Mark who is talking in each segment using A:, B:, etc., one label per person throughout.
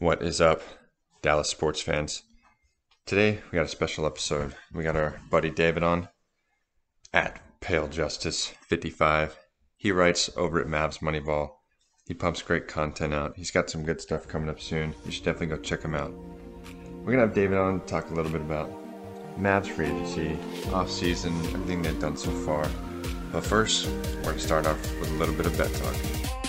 A: What is up, Dallas sports fans? Today we got a special episode. We got our buddy David on at Pale Justice 55. He writes over at Mavs Moneyball. He pumps great content out. He's got some good stuff coming up soon. You should definitely go check him out. We're gonna have David on to talk a little bit about Mavs free agency, off season, everything they've done so far. But first, we're gonna start off with a little bit of bet talk.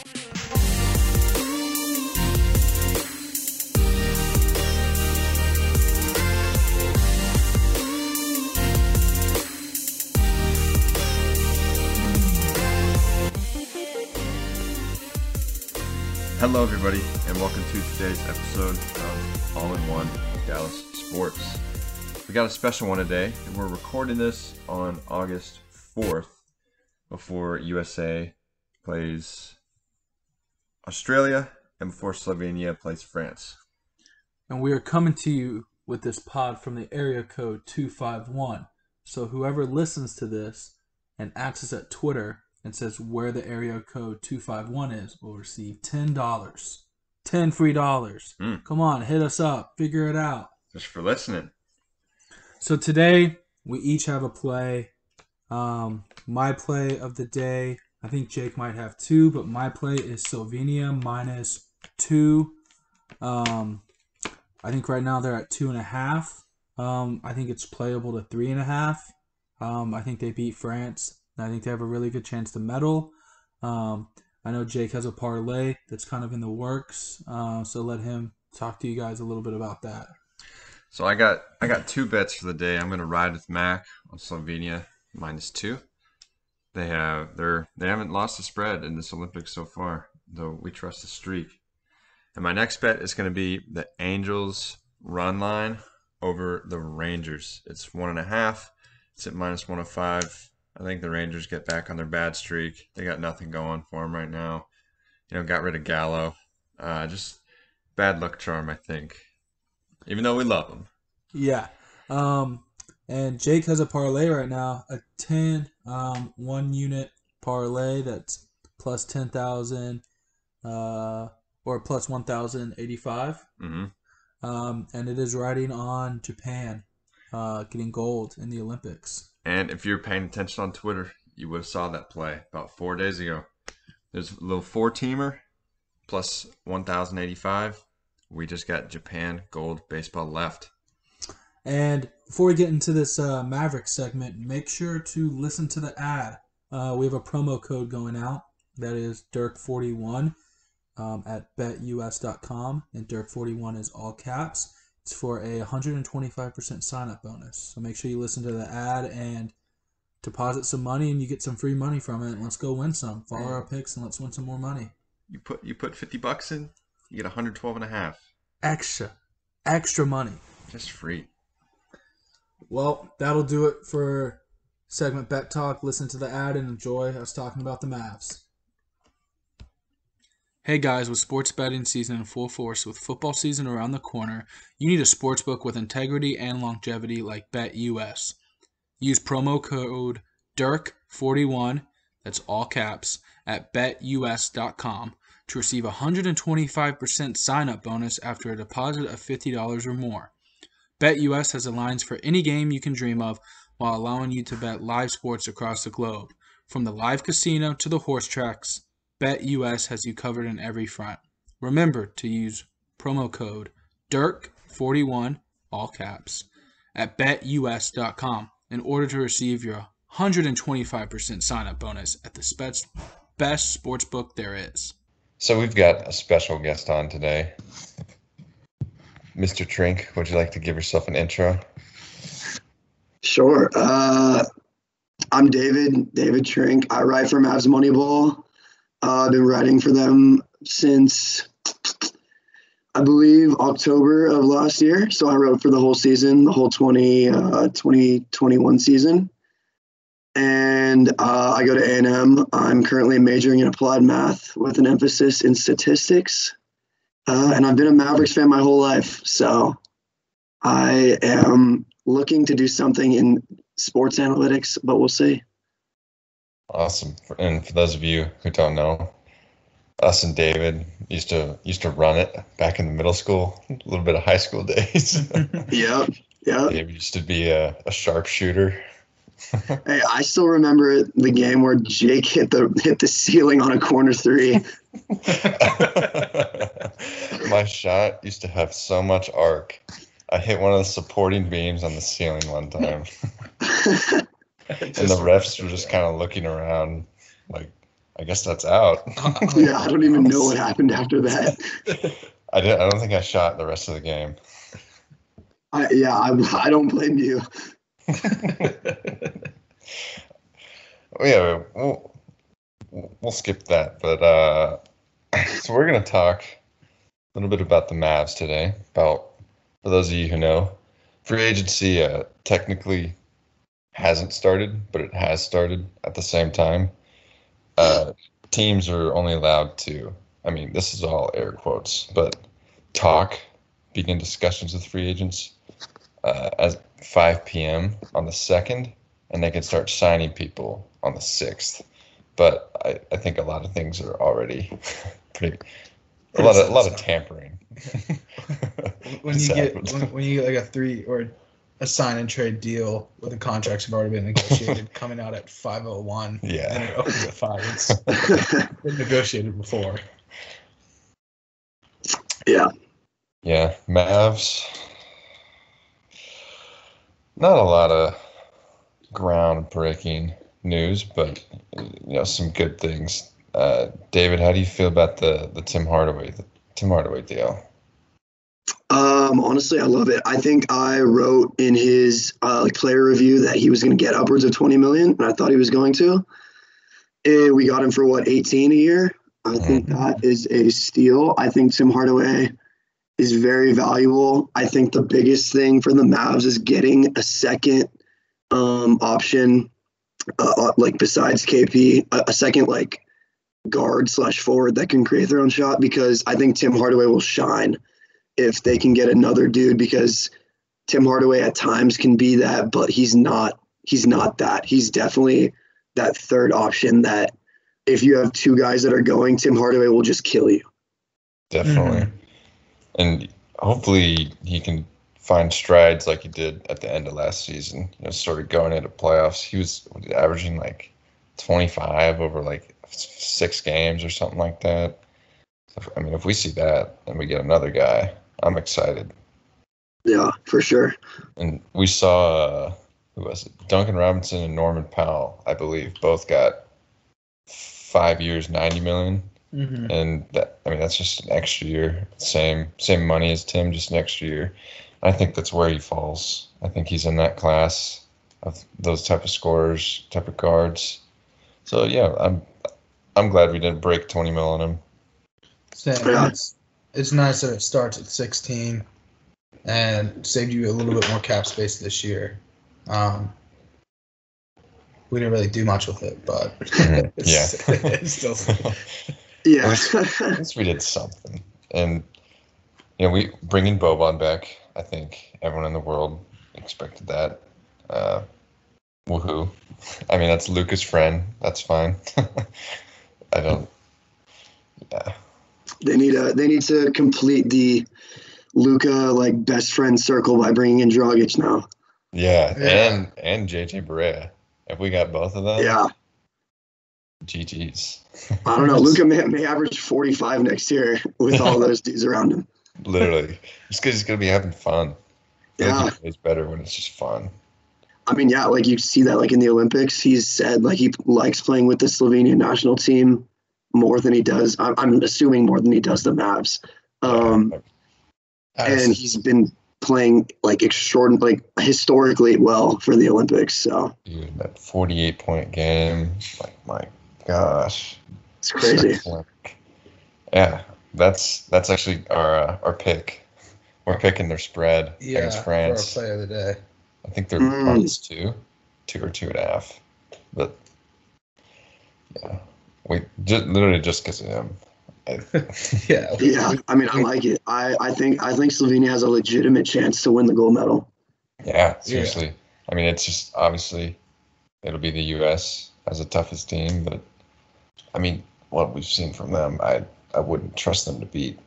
A: Hello, everybody, and welcome to today's episode of All in One Dallas Sports. We got a special one today, and we're recording this on August 4th before USA plays Australia and before Slovenia plays France.
B: And we are coming to you with this pod from the area code 251. So whoever listens to this and access at Twitter and says where the area code 251 is will receive $10. 10 free dollars.
A: Mm.
B: Come on, hit us up. Figure it out.
A: Just for listening.
B: So today we each have a play. Um, my play of the day, I think Jake might have two, but my play is Slovenia minus two. Um, I think right now they're at two and a half. Um, I think it's playable to three and a half. Um, I think they beat France. And I think they have a really good chance to medal. Um, I know Jake has a parlay that's kind of in the works, uh, so let him talk to you guys a little bit about that.
A: So I got I got two bets for the day. I'm gonna ride with Mac on Slovenia minus two. They have they're they haven't lost a spread in this Olympics so far, though we trust the streak. And my next bet is gonna be the Angels run line over the Rangers. It's one and a half. It's at minus one oh five. I think the Rangers get back on their bad streak. They got nothing going for them right now. You know, got rid of Gallo. Uh, just bad luck charm, I think. Even though we love them.
B: Yeah. Um, and Jake has a parlay right now, a 10 um, one unit parlay that's plus 10,000 uh, or plus 1,085.
A: hmm
B: Um, and it is riding on Japan uh, getting gold in the Olympics.
A: And if you're paying attention on Twitter, you would have saw that play about four days ago. There's a little four teamer plus 1,085. We just got Japan gold baseball left.
B: And before we get into this uh, Maverick segment, make sure to listen to the ad. Uh, we have a promo code going out that is Dirk41 um, at betus.com, and Dirk41 is all caps. It's for a 125% sign up bonus. So make sure you listen to the ad and deposit some money, and you get some free money from it. Let's go win some. Follow our picks, and let's win some more money.
A: You put you put 50 bucks in, you get 112 and a half.
B: Extra, extra money.
A: Just free.
B: Well, that'll do it for segment Bet Talk. Listen to the ad and enjoy us talking about the Mavs. Hey guys, with sports betting season in full force, with football season around the corner, you need a sports book with integrity and longevity like BetUS. Use promo code DIRK41, that's all caps, at betus.com to receive a 125% sign up bonus after a deposit of $50 or more. BetUS has the lines for any game you can dream of while allowing you to bet live sports across the globe. From the live casino to the horse tracks, BetUS has you covered in every front. Remember to use promo code DIRK41, all caps, at betus.com in order to receive your 125% sign up bonus at the spets- best sports book there is.
A: So we've got a special guest on today. Mr. Trink, would you like to give yourself an intro?
C: Sure. Uh, I'm David, David Trink. I write for Mavs Moneyball. Uh, I've been writing for them since, I believe, October of last year. So I wrote for the whole season, the whole 20, uh, 2021 season. And uh, I go to A&M. I'm currently majoring in applied math with an emphasis in statistics. Uh, and I've been a Mavericks fan my whole life. So I am looking to do something in sports analytics, but we'll see.
A: Awesome. And for those of you who don't know, us and David used to used to run it back in the middle school, a little bit of high school days.
C: Yep. Yep.
A: David used to be a, a sharpshooter.
C: Hey, I still remember the game where Jake hit the hit the ceiling on a corner three.
A: My shot used to have so much arc. I hit one of the supporting beams on the ceiling one time, and the refs were just kind of looking around, like, I guess that's out.
C: yeah, I don't even know what happened after that.
A: I did. I don't think I shot the rest of the game.
C: I, yeah, I, I don't blame you.
A: Oh, yeah, we'll we'll skip that. But uh, so we're gonna talk a little bit about the Mavs today. About for those of you who know, free agency uh, technically hasn't started, but it has started at the same time. Uh, teams are only allowed to. I mean, this is all air quotes, but talk, begin discussions with free agents uh, at 5 p.m. on the 2nd, and they can start signing people on the 6th. But I, I think a lot of things are already pretty, a lot of, a lot of tampering.
B: when you get when, when you get like a three or a sign and trade deal where the contracts have already been negotiated coming out at 501
A: Yeah.
B: and it opens at 5 it's been negotiated before
C: yeah.
A: Yeah, Mavs. Not a lot of groundbreaking news, but you know some good things. Uh, David, how do you feel about the the Tim Hardaway the Tim Hardaway deal?
C: Um, honestly, I love it. I think I wrote in his uh, like player review that he was going to get upwards of 20 million, and I thought he was going to. And we got him for what 18 a year. I think that is a steal. I think Tim Hardaway is very valuable. I think the biggest thing for the Mavs is getting a second um, option, uh, uh, like besides KP, a, a second like guard slash forward that can create their own shot because I think Tim Hardaway will shine if they can get another dude because Tim Hardaway at times can be that, but he's not. He's not that. He's definitely that third option that if you have two guys that are going, Tim Hardaway will just kill you.
A: Definitely, mm-hmm. and hopefully he can find strides like he did at the end of last season. You know, sort of going into playoffs, he was averaging like twenty five over like six games or something like that. I mean, if we see that and we get another guy, I'm excited.
C: Yeah, for sure.
A: And we saw uh, who was it? Duncan Robinson and Norman Powell, I believe, both got five years, ninety million.
B: mm-hmm.
A: and that I mean that's just an extra year. Same same money as Tim, just an extra year. I think that's where he falls. I think he's in that class of those type of scorers, type of guards. So yeah, I'm I'm glad we didn't break twenty mil on him.
B: Same.
C: Yeah.
B: It's, it's nice that it starts at 16 and saved you a little bit more cap space this year. Um, we didn't really do much with it, but
A: Mhm.
B: it's, it's still
C: Yeah.
A: At least we did something. And you know, we bringing Boban back. I think everyone in the world expected that. Uh, woohoo! I mean, that's Luka's friend. That's fine. I don't. Yeah,
C: they need a they need to complete the Luka like best friend circle by bringing in Dragic now.
A: yeah,
B: Yeah.
A: and and JJ Barea. Have we got both of them,
C: Yeah.
A: GG's.
C: I don't know. Luka may, may average 45 next year with all those dudes around him.
A: Literally, just because he's gonna be having fun.
C: Yeah.
A: it's better when it's just fun.
C: I mean, yeah, like you see that like in the Olympics, he's said like he likes playing with the Slovenian national team more than he does. I'm, I'm assuming more than he does the Mavs. Um, and he's been playing like extraordinary, like historically well for the Olympics. So
A: Dude, that 48 point game, like my gosh.
C: it's crazy.
A: Yeah, that's that's actually our uh, our pick. We're picking their spread
B: yeah,
A: against
B: for our
A: France.
B: play of the day.
A: I think they're
C: Mm.
A: minus two, two or two and a half. But yeah, we just literally just because of him.
B: Yeah.
C: Yeah, I mean, I like it. I, I think I think Slovenia has a legitimate chance to win the gold medal.
A: yeah, seriously. I mean, it's just obviously it'll be the U.S. as the toughest team, but I mean, what we've seen from them, I I wouldn't trust them to beat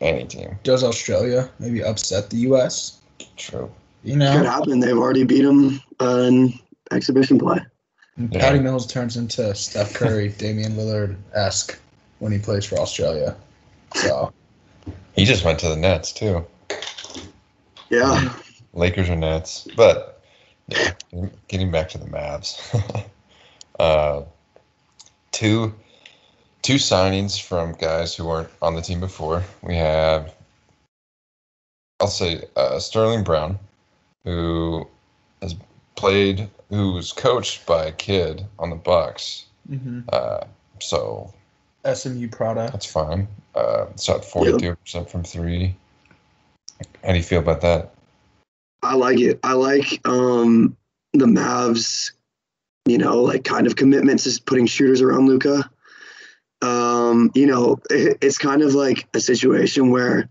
A: any team.
B: Does Australia maybe upset the U.S.?
A: True.
B: You know, Could
C: happen. They've already beat them uh, in exhibition play.
B: And
A: Yeah.
B: Patty Mills turns into Steph Curry, Damian Lillard esque when he plays for Australia. So
A: He just went to the Nets too.
C: Yeah.
A: Lakers or Nets, but yeah, getting back to the Mavs. uh, two two signings from guys who weren't on the team before. We have, I'll say, uh, Sterling Brown, who has played, who was coached by a kid on the Bucks. Uh, so
B: SMU product.
A: that's fine. Uh, shot forty two percent from three. How do you feel about that?
C: I like it. I like um, the Mavs, you know, like kind of commitments is putting shooters around Luka. Um, you know, it, it's kind of like a situation where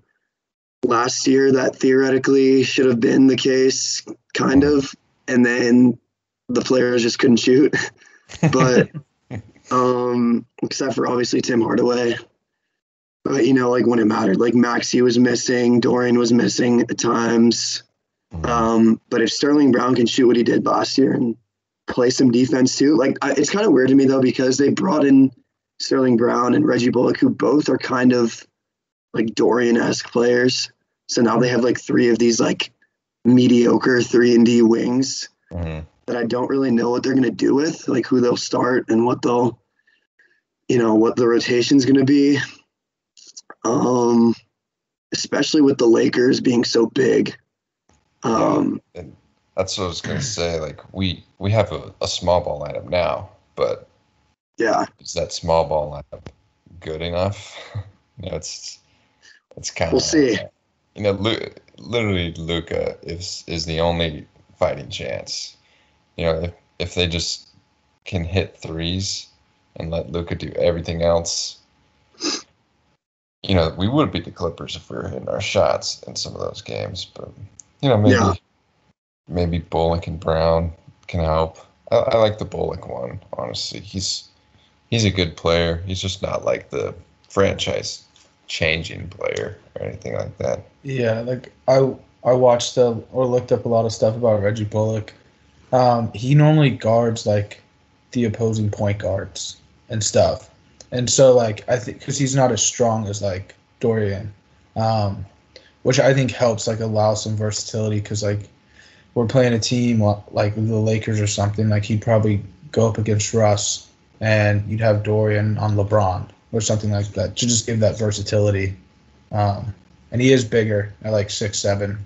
C: last year that theoretically should have been the case, kind of, and then the players just couldn't shoot. but um, except for obviously Tim Hardaway. But you know, like when it mattered, like Maxi was missing, Dorian was missing at times. Um, but if Sterling Brown can shoot what he did last year and play some defense too, like I, it's kind of weird to me though because they brought in Sterling Brown and Reggie Bullock, who both are kind of like Dorian-esque players. So now they have like three of these like mediocre three and D wings
A: Mhm.
C: That I don't really know what they're gonna do with, like who they'll start and what they'll, you know, what the rotation's gonna be. Um, especially with the Lakers being so big. Um,
A: That's what I was gonna say. Like we we have a, a small ball lineup now, but
C: yeah,
A: is that small ball lineup good enough? you know, it's it's kind of
C: We'll see.
A: You know, Lu- literally Luka is is the only fighting chance. You know, if if they just can hit threes and let Luka do everything else, you know, we would beat the Clippers if we were hitting our shots in some of those games. But you know, maybe
C: Yeah.
A: maybe Bullock and Brown can help. I, I like the Bullock one, honestly. He's he's a good player. He's just not like the franchise changing player or anything like that.
B: Yeah, like I I watched uh, or looked up a lot of stuff about Reggie Bullock. Um, he normally guards like the opposing point guards and stuff, and so like I think because he's not as strong as like Dorian, um, which I think helps like allow some versatility because like we're playing a team like the Lakers or something like he'd probably go up against Russ and you'd have Dorian on LeBron or something like that to just give that versatility. Um, and he is bigger at like six seven,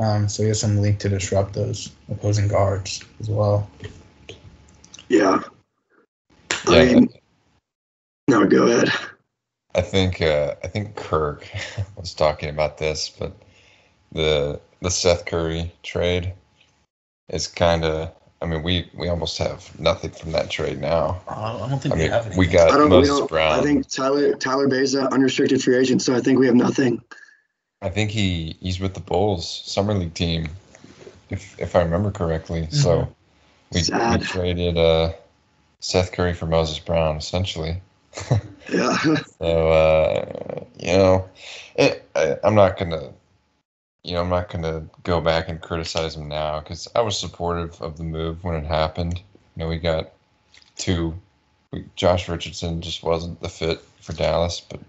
B: um, so he has some link to disrupt those opposing guards as well.
C: yeah. I
A: Yeah,
C: mean, no, go ahead.
A: I think uh, I think Kirk was talking about this, but the the Seth Curry trade is kind of. I mean, we we almost have nothing from that trade now.
B: I don't think
A: I
B: we
A: mean,
B: have any.
A: we got
C: I don't. We
A: Moses
C: don't.
A: Brown.
C: I think Tyler Tyler Beza unrestricted free agent, so I think we have nothing.
A: I think he he's with the Bulls summer league team, if if I remember correctly. So we, we traded uh, Seth Curry for Moses Brown essentially.
C: Yeah.
A: So uh, you know, it, I, I'm not gonna, you know, I'm not gonna go back and criticize him now because I was supportive of the move when it happened. You know, we got two. We, Josh Richardson just wasn't the fit for Dallas, but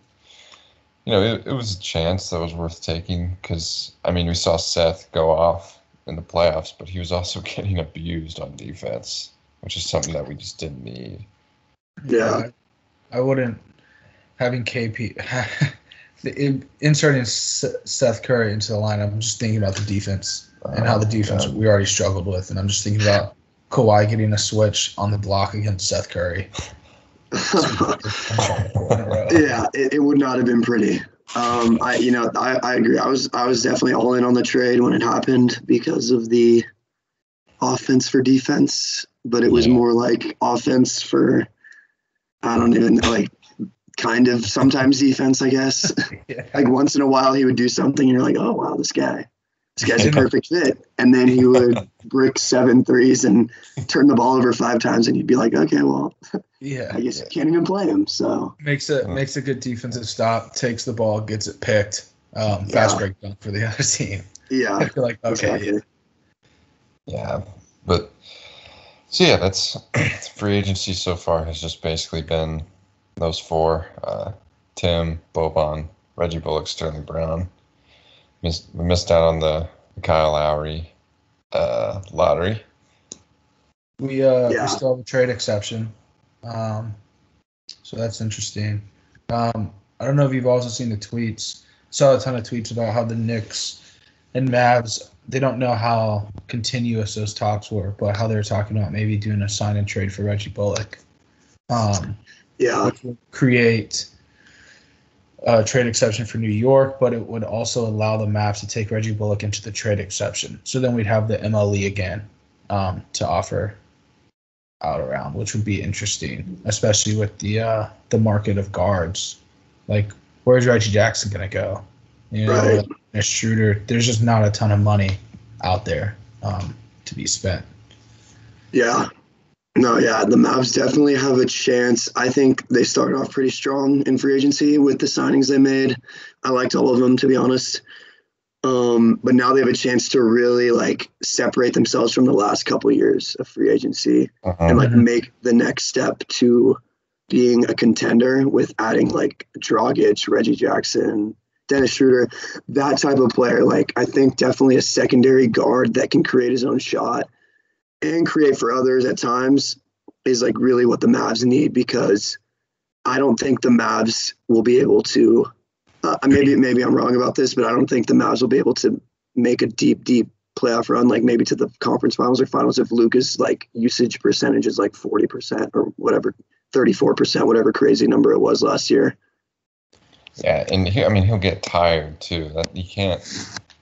A: you know, it, it was a chance that was worth taking because I mean, we saw Seth go off in the playoffs, but he was also getting abused on defense, which is something that we just didn't need.
C: Yeah.
B: I wouldn't having KP the- in- inserting S- Seth Curry into the lineup. I'm just thinking about the defense and how the
A: Oh,
B: defense
A: God.
B: we already struggled with, and I'm just thinking about Kawhi getting a switch on the block against Seth Curry.
C: yeah, it, it would not have been pretty. Um, I, you know, I, I agree. I was, I was definitely all in on the trade when it happened because of the offense for defense, but it was more like offense for, I don't even know, like kind of sometimes defense, I guess.
B: Yeah.
C: like once in a while he would do something and you're like, oh wow, this guy. This guy's a perfect fit. And then he would brick seven threes and turn the ball over five times, and you'd be like, okay, well,
B: Yeah.
C: I guess you can't even play him. So
B: Makes a
A: Yeah.
B: makes a good defensive stop, takes the ball, gets it picked. Um, fast
C: Yeah.
B: break dunk for the other team. Yeah, I
C: yeah,
B: feel like okay,
C: exactly.
A: Yeah, but so yeah, that's free agency so far has just basically been those four: uh, Tim, Boban, Reggie Bullock, Sterling Brown. Missed, we missed out on the Kyle Lowry uh, lottery.
B: We uh
C: Yeah.
B: we still have a trade exception. Um so that's interesting. Um I don't know if you've also seen the tweets. Saw a ton of tweets about how the Knicks and Mavs they don't know how continuous those talks were, but how they were talking about maybe doing a sign and trade for Reggie Bullock. Um
C: Yeah,
B: which would create a trade exception for New York, but it would also allow the Mavs to take Reggie Bullock into the trade exception. So then we'd have the MLE again um, to offer out around, which would be interesting, especially with the uh, the market of guards. Like, where's Reggie Jackson gonna go? You know,
C: Right.
B: a shooter. There's just not a ton of money out there um, to be spent.
C: yeah. No, yeah, the Mavs definitely have a chance. I think they started off pretty strong in free agency with the signings they made. I liked all of them, to be honest. Um, but now they have a chance to really like separate themselves from the last couple years of free agency and like
B: Mhm.
C: make the next step to being a contender with adding like Dragic, Reggie Jackson, Dennis Schroeder, that type of player. Like I think definitely a secondary guard that can create his own shot and create for others at times is like really what the Mavs need because I don't think the Mavs will be able to. Uh, maybe maybe I'm wrong about this, but I don't think the Mavs will be able to make a deep deep playoff run, like maybe to the conference finals or finals if Luka's like usage percentage is like 40% or whatever, 34%, whatever crazy number it was last year.
A: Yeah, and he, I mean he'll get tired too. That you can't.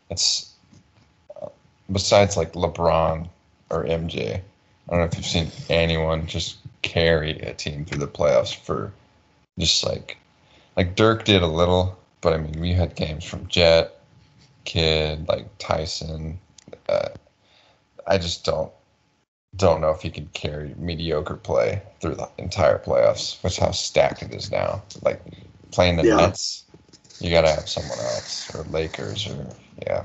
A: It's uh, besides like LeBron or MJ. I don't know if you've seen anyone just carry a team through the playoffs for just like like Dirk did a little, but I mean we had games from Jet, Kidd, like Tyson. Uh, I just don't don't know if he could carry mediocre play through the entire playoffs, which how stacked it is now. Like playing the
C: Yeah.
A: Nets, you gotta have someone else or Lakers or yeah,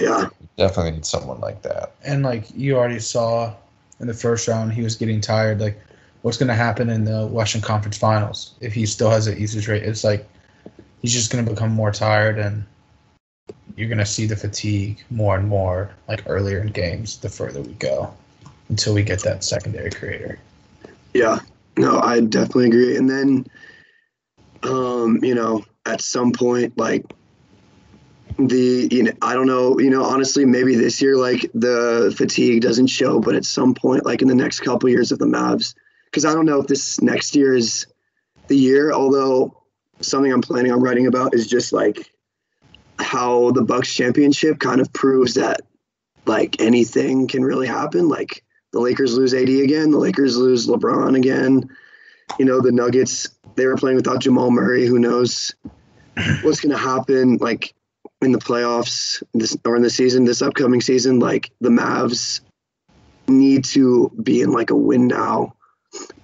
C: Yeah.
A: definitely need someone like that.
B: And like you already saw in the first round, he was getting tired. Like, what's going to happen in the Western Conference Finals if he still has an usage rate? It's like he's just going to become more tired, and you're going to see the fatigue more and more, like earlier in games, the further we go, until we get that secondary creator.
C: Yeah, no, I definitely agree. And then, um, you know, at some point, like the, you know, I don't know, you know, honestly, maybe this year, like the fatigue doesn't show, but at some point, like in the next couple years of the Mavs, because I don't know if this next year is the year. Although something I'm planning on writing about is just like how the Bucks championship kind of proves that like anything can really happen. Like the Lakers lose AD again. The Lakers lose LeBron again. You know, the Nuggets, they were playing without Jamal Murray. Who knows what's going to happen, like in the playoffs this, or in the season, this upcoming season? Like the Mavs need to be in like a win now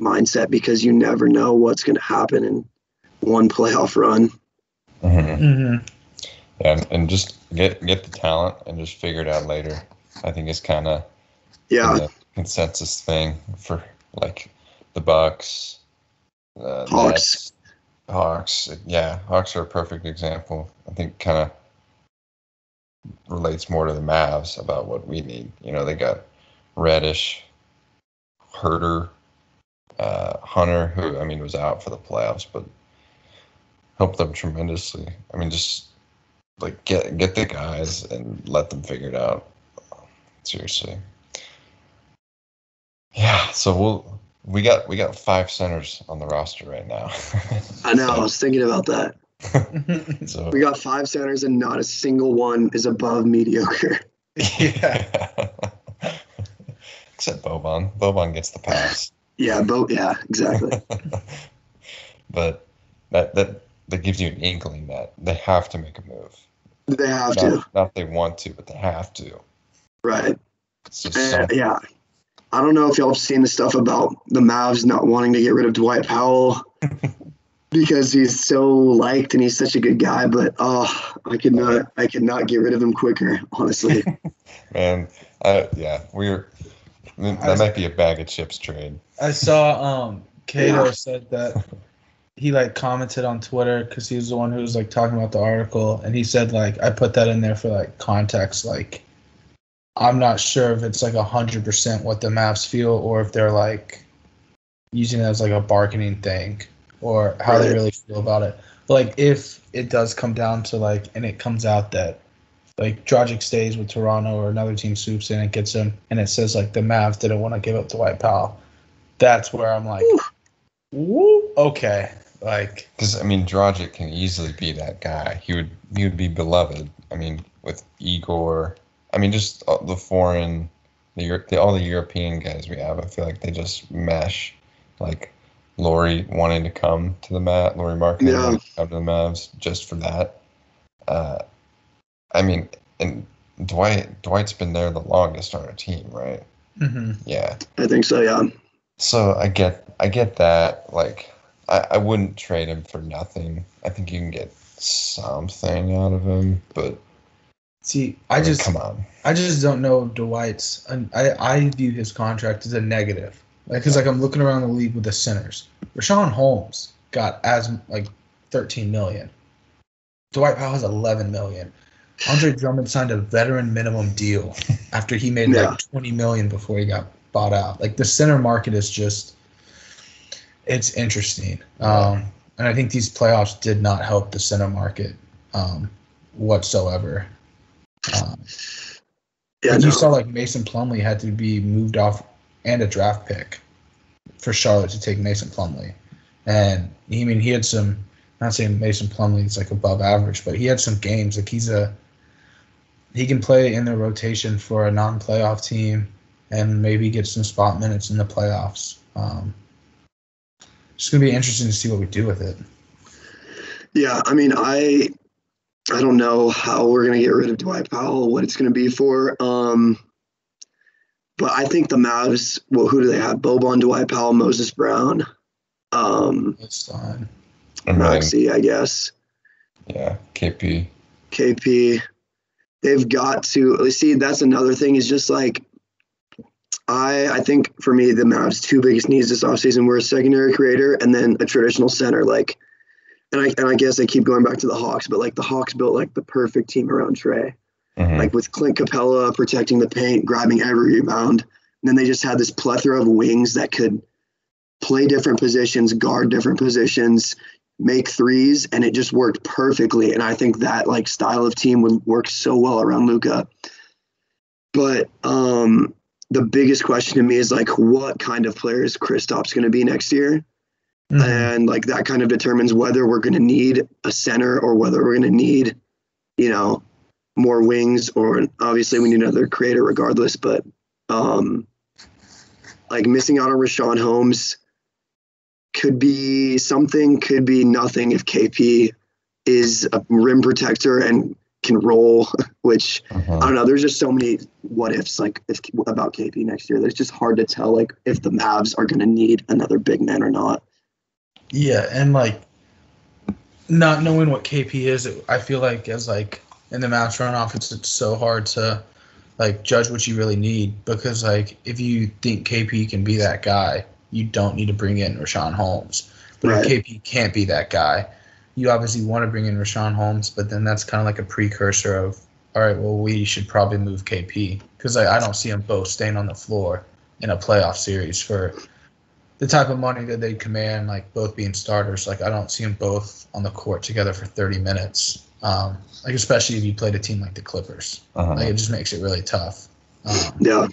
C: mindset because you never know what's going to happen in one playoff run.
A: hmm
B: Mm-hmm.
A: Yeah, and, and just get get the talent and just figure it out later. I think it's kind of
C: Yeah,
A: the consensus thing for like the Bucks, uh,
C: Hawks.
A: Nets, Hawks. Yeah, Hawks are a perfect example. I think kind of relates more to the Mavs about what we need. You know, they got Reddish, Huerter, uh, Hunter, who I mean was out for the playoffs, but helped them tremendously. I mean, just like get get the guys and let them figure it out. Seriously. Yeah, so we'll we got we got five centers on the roster right now.
C: I know. I was thinking about that.
A: So,
C: We got five centers and not a single one is above mediocre.
B: yeah.
A: Except Boban. Boban gets the pass.
C: Yeah, both. Yeah, exactly.
A: but that that that gives you an inkling that they have to make a move.
C: They have to.
A: Not, not they want to, but they have to.
C: Right.
A: It's just
C: And,
A: something.
C: yeah. I don't know if y'all have seen the stuff about the Mavs not wanting to get rid of Dwight Powell because he's so liked and he's such a good guy, but oh, I could not I could not get rid of him quicker, honestly.
A: Man, I, yeah, we're that might be a bag of chips trade.
B: I saw um Cato
C: Yeah.
B: said that he like commented on Twitter because he was the one who was like talking about the article, and he said like I put that in there for like context. Like I'm not sure if it's like a hundred percent what the Mavs feel, or if they're like using it as like a bargaining thing, or how they really feel about it. Like if it does come down to like, and it comes out that like Dragic stays with Toronto or another team swoops in and gets him, and it says like the Mavs didn't want to give up Dwight Powell. That's where I'm like, woo, okay, like
A: Because I mean, Dragic can easily be that guy. He would he would be beloved. I mean, with Igor. I mean, just uh, the foreign, the, the all the European guys we have. I feel like they just mesh. Like Lauri wanting to come to the mat, Lauri Markkanen
C: Yeah.
A: wanting to come to the Mavs just for that. Uh, I mean, and Dwight Dwight's been there the longest on our team, right?
B: mhm.
A: Yeah.
C: I think so, yeah.
A: So I get I get that. Like I, I wouldn't trade him for nothing. I think you can get something out of him, but
B: see, I
A: mean,
B: just
A: come on.
B: I just don't know if Dwight's. I I view his contract as a negative, like because like I'm looking around the league with the centers. Richaun Holmes got as like 13 million. Dwight Powell has 11 million. Andre Drummond signed a veteran minimum deal after he made
C: Yeah.
B: like 20 million before he got bought out. Like the center market is just, it's interesting. Um, and I think these playoffs did not help the center market um, whatsoever. Um,
C: Yeah, no.
B: you saw, like Mason Plumlee had to be moved off and a draft pick for Charlotte to take Mason Plumlee, and I mean he had some. Not saying Mason Plumlee is like above average, but he had some games. Like he's a he can play in the rotation for a non-playoff team and maybe get some spot minutes in the playoffs. Um, it's gonna be interesting to see what we do with it.
C: Yeah, I mean, I I don't know how we're gonna get rid of Dwight Powell, what it's gonna be for. Um, but I think the Mavs. Well, who do they have? Boban, Dwight Powell, Moses Brown, um,
B: It's fine.
A: I
C: Maxi, I guess,
A: yeah, KP.
C: KP. They've got to see. That's another thing. Is just like I I think for me the Mavs two biggest needs this offseason were a secondary creator and then a traditional center. Like, and I and I guess I keep going back to the Hawks, but like the Hawks built like the perfect team around Trae.
A: Mhm.
C: like with Clint Capela protecting the paint, grabbing every rebound. And then they just had this plethora of wings that could play different positions, guard different positions, make threes, and it just worked perfectly. And I think that like style of team would work so well around Luka. But um, the biggest question to me is like, what kind of player is Kristaps going to be next year?
B: Mm-hmm.
C: and like that kind of determines whether we're going to need a center or whether we're going to need you know more wings or obviously we need another creator regardless but um like missing out on Richaun Holmes could be something could be nothing if KP is a rim protector and can roll which I
A: Mhm.
C: don't know there's just so many what ifs like if, about KP next year that it's just hard to tell like if the Mavs are going to need another big man or not
B: Yeah, and like not knowing what KP is, it, I feel like as like in the Mavs front office, it's so hard to like judge what you really need because like if you think KP can be that guy, you don't need to bring in Richaun Holmes. But
C: Right.
B: if KP can't be that guy, you obviously want to bring in Richaun Holmes, but then that's kind of like a precursor of all right, well we should probably move KP because I, I don't see them both staying on the floor in a playoff series for the type of money that they command, like both being starters, like I don't see them both on the court together for 30 minutes. Um, like especially if you played a team like the Clippers,
A: Uh-huh.
B: like it just makes it really tough. Um,
C: yeah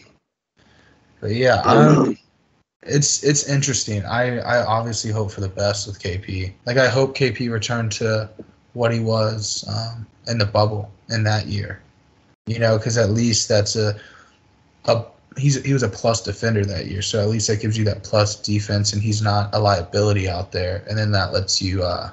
B: but yeah, um, it's it's interesting. I I obviously hope for the best with KP. Like I hope KP returned to what he was um, in the bubble in that year. You know, because at least that's a a he's he was a plus defender that year, so at least that gives you that plus defense, and he's not a liability out there, and then that lets you uh,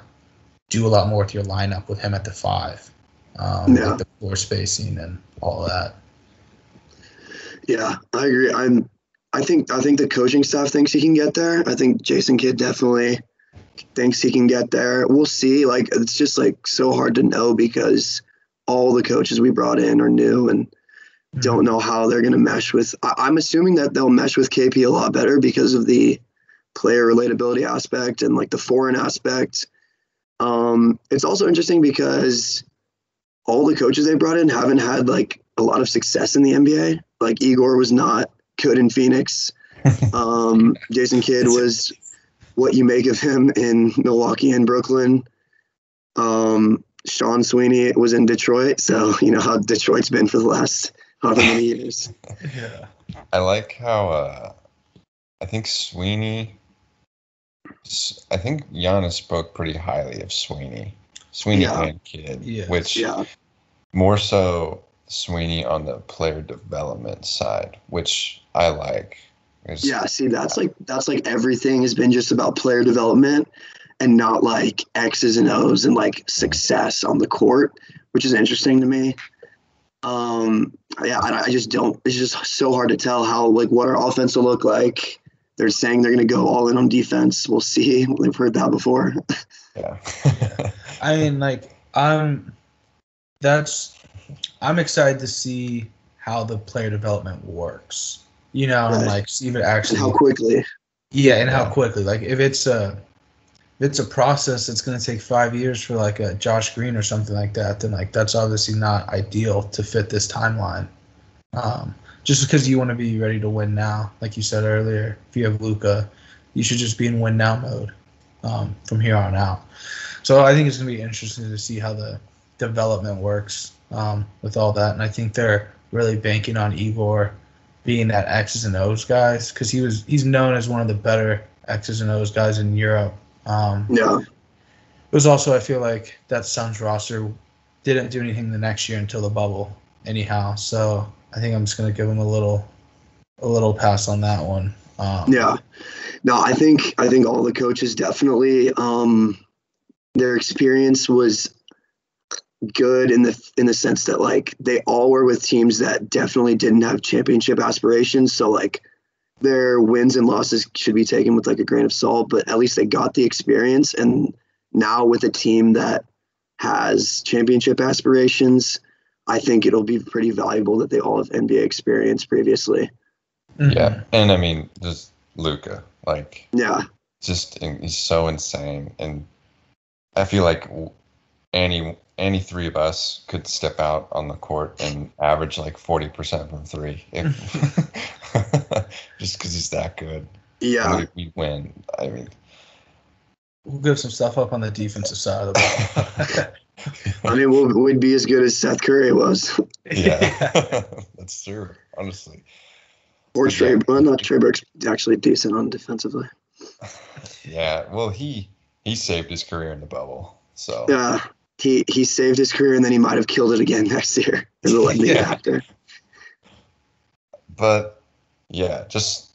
B: do a lot more with your lineup with him at the five. um,
C: Yeah.
B: like the floor spacing and all that.
C: Yeah.
B: Like the floor spacing and all that.
C: Yeah, I agree. I'm. I think I think the coaching staff thinks he can get there. I think Jason Kidd definitely thinks he can get there. We'll see. Like it's just like so hard to know because all the coaches we brought in are new and don't know how they're going to mesh with. I, I'm assuming that they'll mesh with KP a lot better because of the player relatability aspect and like the foreign aspect. Um, it's also interesting because all the coaches they brought in haven't had like a lot of success in the NBA. Like Igor was not good in Phoenix. Um, Jason Kidd was what you make of him in Milwaukee and Brooklyn. Um, Sean Sweeney was in Detroit, so you know how Detroit's been for the last however many years.
B: Yeah.
A: I like how uh, I think Sweeney. I think Giannis spoke pretty highly of Sweeney, Sweeney
C: Yeah.
A: and Kidd,
B: Yes.
A: which
C: Yeah,
A: more so Sweeney on the player development side, which I like. Is-
C: yeah. See, that's like that's like everything has been just about player development and not like X's and O's and like success on the court, which is interesting to me. Um, yeah, I, I just don't. It's just so hard to tell how like what our offense will look like. They're saying they're going to go all in on defense. We'll see. We've heard that before.
A: yeah.
B: I mean, like, I'm. That's. I'm excited to see how the player development works. You know, and like see if it
C: And
B: actually.
C: how quickly?
B: Yeah, and how quickly. Like, if it's a. If it's a process that's going to take five years for like a Josh Green or something like that, then like that's obviously not ideal to fit this timeline. Um, just because you want to be ready to win now, like you said earlier, if you have Luka, you should just be in win now mode um, from here on out. So I think it's going to be interesting to see how the development works um, with all that, and I think they're really banking on Igor being that X's and O's guys because he was he's known as one of the better X's and O's guys in Europe. Um,
C: Yeah,
B: it was also I feel like that Suns roster didn't do anything the next year until the bubble anyhow. So I think I'm just gonna give him a little a little pass on that one. Um,
C: yeah. No, I think I think all the coaches definitely um, their experience was good in the in the sense that like they all were with teams that definitely didn't have championship aspirations. So like their wins and losses should be taken with like a grain of salt, but at least they got the experience. And now with a team that has championship aspirations, I think it'll be pretty valuable that they all have NBA experience previously.
B: mhm.
A: yeah. And I mean, just Luka, like,
C: Yeah,
A: just he's so insane, and I feel like any any three of us could step out on the court and average like forty percent from three, if, just because he's that good.
C: yeah.
A: We, we win. I mean,
B: We'll give some stuff up on the defensive side of the ball.
C: I mean, we'll, we'd be as good as Seth Curry was,
A: yeah, that's true. Honestly,
C: or
A: Yeah.
C: Trey. Well, not Trey Burke's actually decent on defensively.
A: yeah. Well, he he saved his career in the bubble, so
C: Yeah, he he saved his career, and then he might have killed it again next year as a leading
B: Yeah.
C: actor.
A: but yeah, just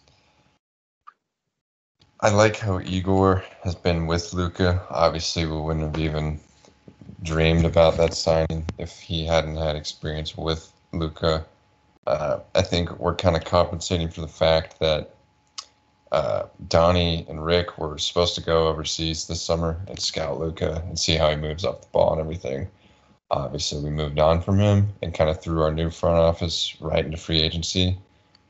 A: I like how Igor has been with Luka. Obviously, we wouldn't have even dreamed about that signing if he hadn't had experience with Luka. Uh, I think we're kind of compensating for the fact that uh, Donnie and Rick were supposed to go overseas this summer and scout Luka and see how he moves off the ball and everything. Obviously, we moved on from him and kind of threw our new front office right into free agency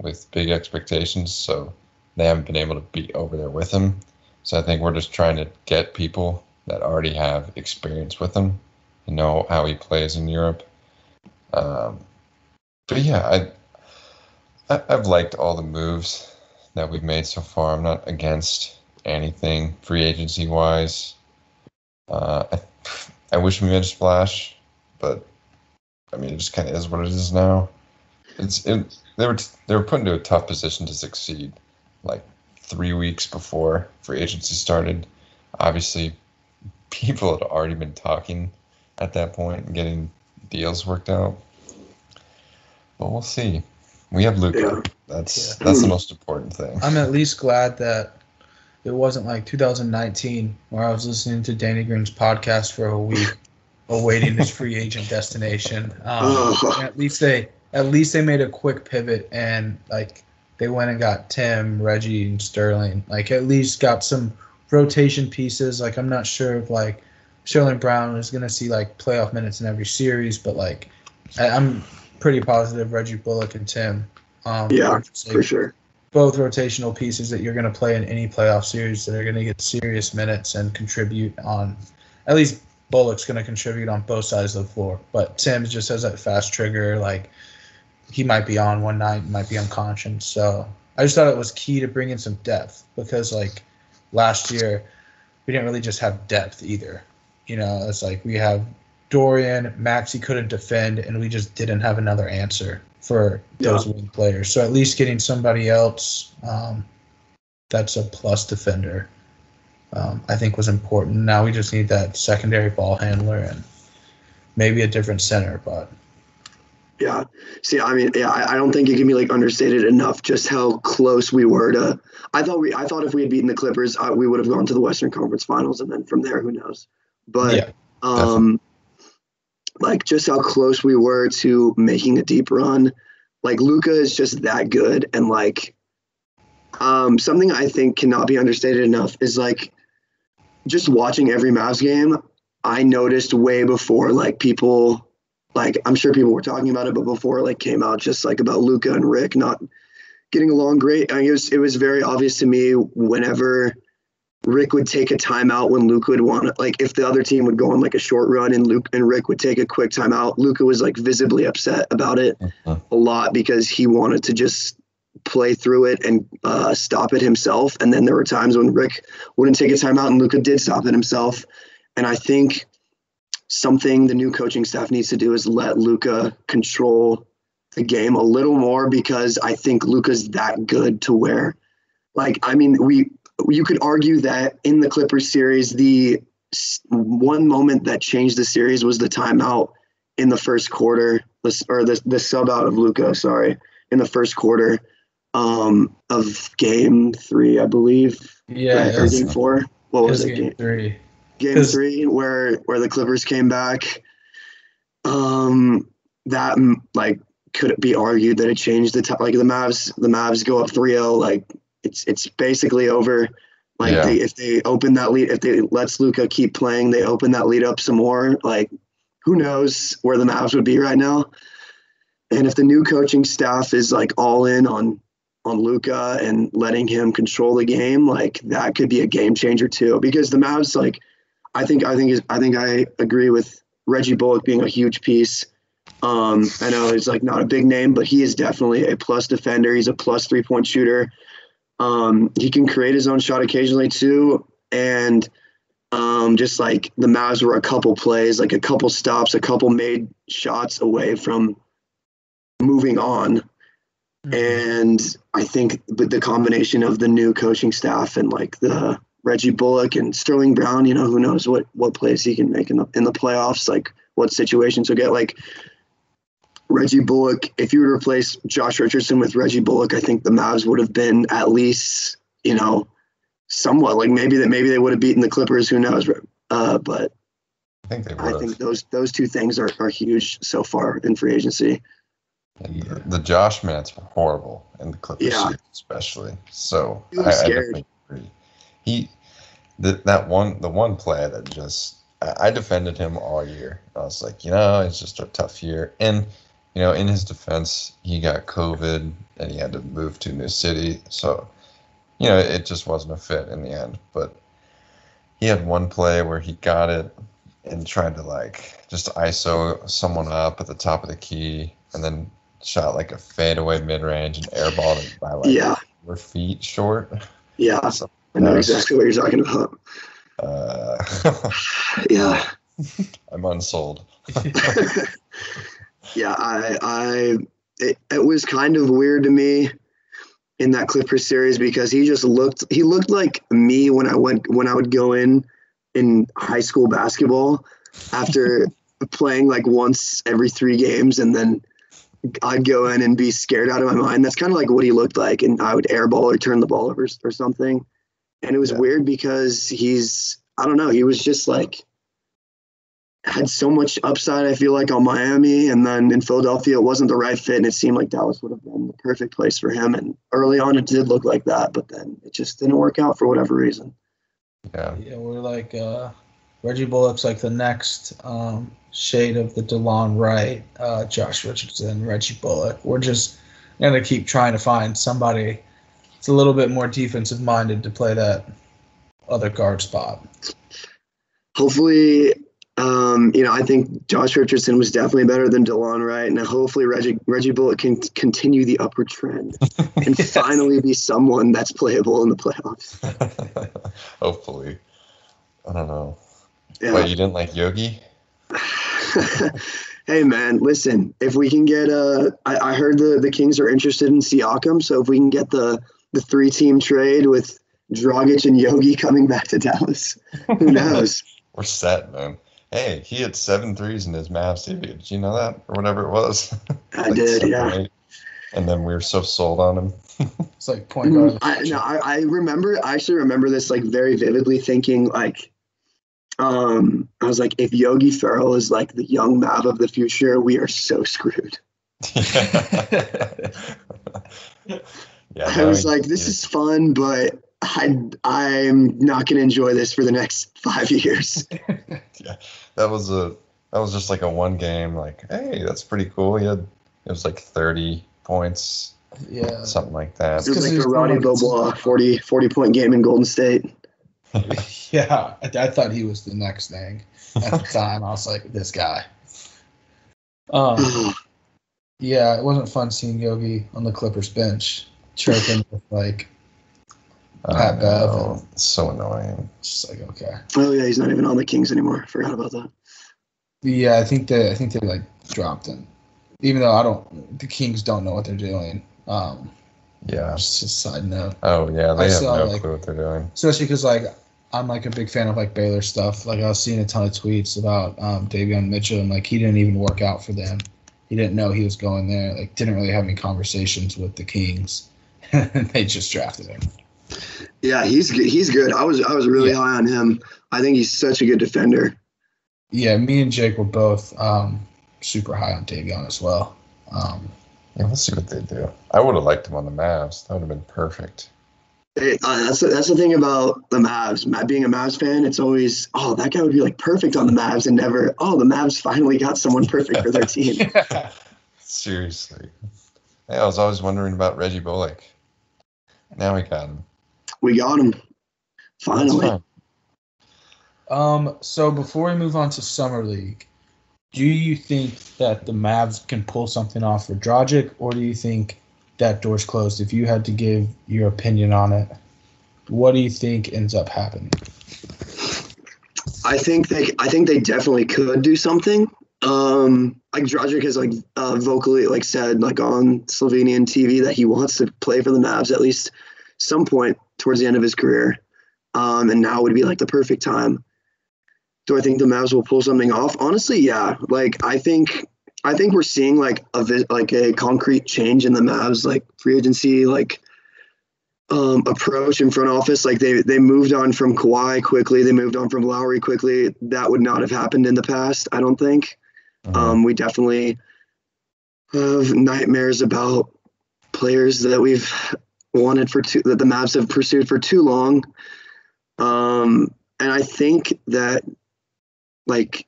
A: with big expectations. So they haven't been able to be over there with him. So I think we're just trying to get people that already have experience with him and know how he plays in Europe. Um, but yeah, I, I I've liked all the moves that we've made so far. I'm not against anything free agency wise. Uh, I, I wish we made a splash, but I mean, it just kind of is what it is now. It's it, they were they were put into a tough position to succeed, like three weeks before free agency started. Obviously, people had already been talking at that point and getting deals worked out. But we'll see. We have Luka.
C: Yeah.
A: That's
B: Yeah.
A: that's the most important thing.
B: I'm at least glad that it wasn't like 2019 where I was listening to Danny Green's podcast for a week awaiting his free agent destination. Um, at least they at least they made a quick pivot and like they went and got Tim, Reggie, and Sterling. Like at least got some rotation pieces. Like I'm not sure if like Sterling Brown is gonna see like playoff minutes in every series, but like I, I'm pretty positive Reggie Bullock and Tim. Um,
C: Yeah,
B: like,
C: for sure.
B: both rotational pieces that you're going to play in any playoff series that are going to get serious minutes and contribute on at least Bullock's going to contribute on both sides of the floor. But Tim's just has that fast trigger. Like he might be on one night, might be unconscious. So I just thought it was key to bring in some depth because like last year we didn't really just have depth either. You know, it's like we have Dorian, Maxi couldn't defend, and we just didn't have another answer for those wing players. So at least getting somebody else um, that's a plus defender, um, I think was important. Now we just need that secondary ball handler and maybe a different center. But
C: Yeah. See, I mean, yeah, I, I don't think it can be like understated enough just how close we were to. I thought we, I thought if we had beaten the Clippers, uh, we would have gone to the Western Conference Finals, and then from there, who knows? But
B: yeah,
C: um, like just how close we were to making a deep run. Like Luka is just that good, and like um, something I think cannot be understated enough is like just watching every Mavs game. I noticed way before like people, like I'm sure people were talking about it, but before it like came out, just like about Luka and Rick not getting along great. I mean, it was it was very obvious to me whenever Rick would take a timeout when Luka would want to, like, if the other team would go on like a short run and Luke and Rick would take a quick timeout, Luka was like visibly upset about it
D: Mhm.
C: a lot because he wanted to just play through it and uh, stop it himself. And then there were times when Rick wouldn't take a timeout and Luka did stop it himself. And I think something the new coaching staff needs to do is let Luka control the game a little more because I think Luka's that good to where, like, I mean, we you could argue that in the Clippers series, the one moment that changed the series was the timeout in the first quarter, or the the sub out of Luka. Sorry, in the first quarter um, of Game Three, I believe.
B: yeah,
C: right, or Game Four. What was it?
B: game
C: Game,
B: three.
C: Game
B: 'Cause-
C: three where where the Clippers came back. Um, that mm, like could it be argued that it changed the top? Like the Mavs, the Mavs go up 3-0. Like it's it's basically over. Like
D: Yeah.
C: they, if they open that lead, if they lets Luka keep playing, they open that lead up some more. Like who knows where the Mavs would be right now? And if the new coaching staff is like all in on on Luka and letting him control the game, like that could be a game changer too. Because the Mavs, like, I think, I think, is, I think I agree with Reggie Bullock being a huge piece. Um, I know he's like not a big name, but he is definitely a plus defender. He's a plus three point shooter. Um, he can create his own shot occasionally too, and um, just like the Mavs were a couple plays, like a couple stops, a couple made shots away from moving on. And I think with the combination of the new coaching staff and like the Reggie Bullock and Sterling Brown, you know, who knows what what plays he can make in the in the playoffs, like what situations he'll get. Like Reggie Bullock, if you would replace Josh Richardson with Reggie Bullock, I think the Mavs would have been at least, you know, somewhat like maybe that maybe they would have beaten the Clippers. Who knows? Uh, but
D: I think they
C: I think those those two things are, are huge so far in free agency.
D: And the, the Josh minutes were horrible in the Clippers
C: Yeah.
D: especially. So I, I definitely agree. He, the, that one, the one play that just, I, I defended him all year. I was like, you know, it's just a tough year. And, you know, in his defense, he got COVID and he had to move to a new city. So, you know, it just wasn't a fit in the end. But he had one play where he got it and tried to like just ISO someone up at the top of the key and then shot like a fadeaway mid range and airballed it by like
C: Yeah,
D: four feet short.
C: yeah,
D: So,
C: I know
D: Nice.
C: exactly what you're talking about.
D: uh,
C: Yeah.
D: I'm unsold.
C: yeah, I, I, it, it was kind of weird to me in that Clippers series because he just looked, he looked like me when I went, when I would go in in high school basketball after playing like once every three games and then I'd go in and be scared out of my mind. That's kind of like what he looked like. And I would airball or turn the ball over or something. And it was
D: Yeah.
C: weird because he's, I don't know, he was just like, had so much upside. I feel like on Miami, and then in Philadelphia, it wasn't the right fit, and it seemed like Dallas would have been the perfect place for him. And early on, it did look like that, but then it just didn't work out for whatever reason.
D: Yeah.
B: Yeah, we're like uh, Reggie Bullock's like the next um, shade of the DeLon Wright, uh, Josh Richardson, Reggie Bullock. We're just gonna keep trying to find somebody that's a little bit more defensive minded to play that other guard spot.
C: Hopefully, um, you know, I think Josh Richardson was definitely better than DeLon Wright. and hopefully, Reggie Reggie Bullock can continue the upward trend and
D: Yes.
C: finally be someone that's playable in the playoffs.
D: Hopefully. I don't know.
C: Yeah.
D: But you didn't like Yogi?
C: hey man, listen. If we can get uh, I, I heard the the Kings are interested in Siakam, so if we can get the the three team trade with Dragic and Yogi coming back to Dallas, who knows?
D: We're set, man. Hey, he had seven threes in his Mavs debut. Did you know that? Or whatever it was.
C: I
D: Like
C: did, yeah.
D: eight. And then we were so sold on him.
B: It's like point guard.
C: Mm, I, no, I, I remember. I actually remember this like very vividly, thinking like, um, I was like, if Yogi Ferrell is like the young Mav of the future, we are so screwed.
D: Yeah,
C: I was like, this
D: he-
C: is fun, but I I'm not gonna enjoy this for the next five years.
D: yeah, that was a that was just like a one game like hey that's pretty cool he had it was like 30 points
B: Yeah.
D: something like that
C: It was
B: 'cause
C: like
B: was
C: a Roddy
B: going-
C: Beaubois 40, 40 point game in Golden State.
B: Yeah, I, I thought he was the next thing at the time. I was like, this guy. Um, yeah, it wasn't fun seeing Yogi on the Clippers bench chirping with like,
D: I
B: Pat Bev
D: know. It's so annoying
B: just like okay.
C: oh yeah, he's not even on the Kings anymore. Forgot about that.
B: Yeah, I think they I think they like dropped him. Even though I don't, the Kings don't know what they're doing. Um,
D: yeah
B: just a side note,
D: oh yeah they
B: I
D: have
B: saw,
D: no
B: like-
D: clue what they're doing
B: especially because like I'm like a big fan of like Baylor stuff. Like I was seeing a ton of tweets about um, Davion Mitchell and like he didn't even work out for them. He didn't know he was going there. Like didn't really have any conversations with the Kings, and they just drafted him.
C: Yeah, he's good. he's good. I was I was really
B: Yeah.
C: high on him. I think he's such a good defender.
B: Yeah, me and Jake were both um, super high on Davion as well. Um,
D: yeah we'll see what they do i would have liked him on the Mavs that would have been perfect
C: It, uh, that's the, that's the thing about the Mavs. Being a Mavs fan, it's always oh that guy would be like perfect on the Mavs, and never oh the Mavs finally got someone perfect for their team.
D: seriously hey, i was always wondering about reggie bullock now we got him
C: We got him finally.
B: Um, so before we move on to summer league, do you think that the Mavs can pull something off for Dragic, or do you think that door's closed? If you had to give your opinion on it, what do you think ends up happening?
C: I think they I think they definitely could do something. Um, like Dragic has like uh, vocally like said like on Slovenian TV that he wants to play for the Mavs at least some point towards the end of his career. Um, and now would be like the perfect time. Do I think the Mavs will pull something off? Honestly, yeah. Like I think I think we're seeing like a like a concrete change in the Mavs like free agency like um, approach in front office. Like they they moved on from Kawhi quickly. They moved on from Lowry quickly. That would not have happened in the past. I don't think.
D: Mhm.
C: Um, we definitely have nightmares about players that we've wanted for too that the Mavs have pursued for too long. Um, and I think that like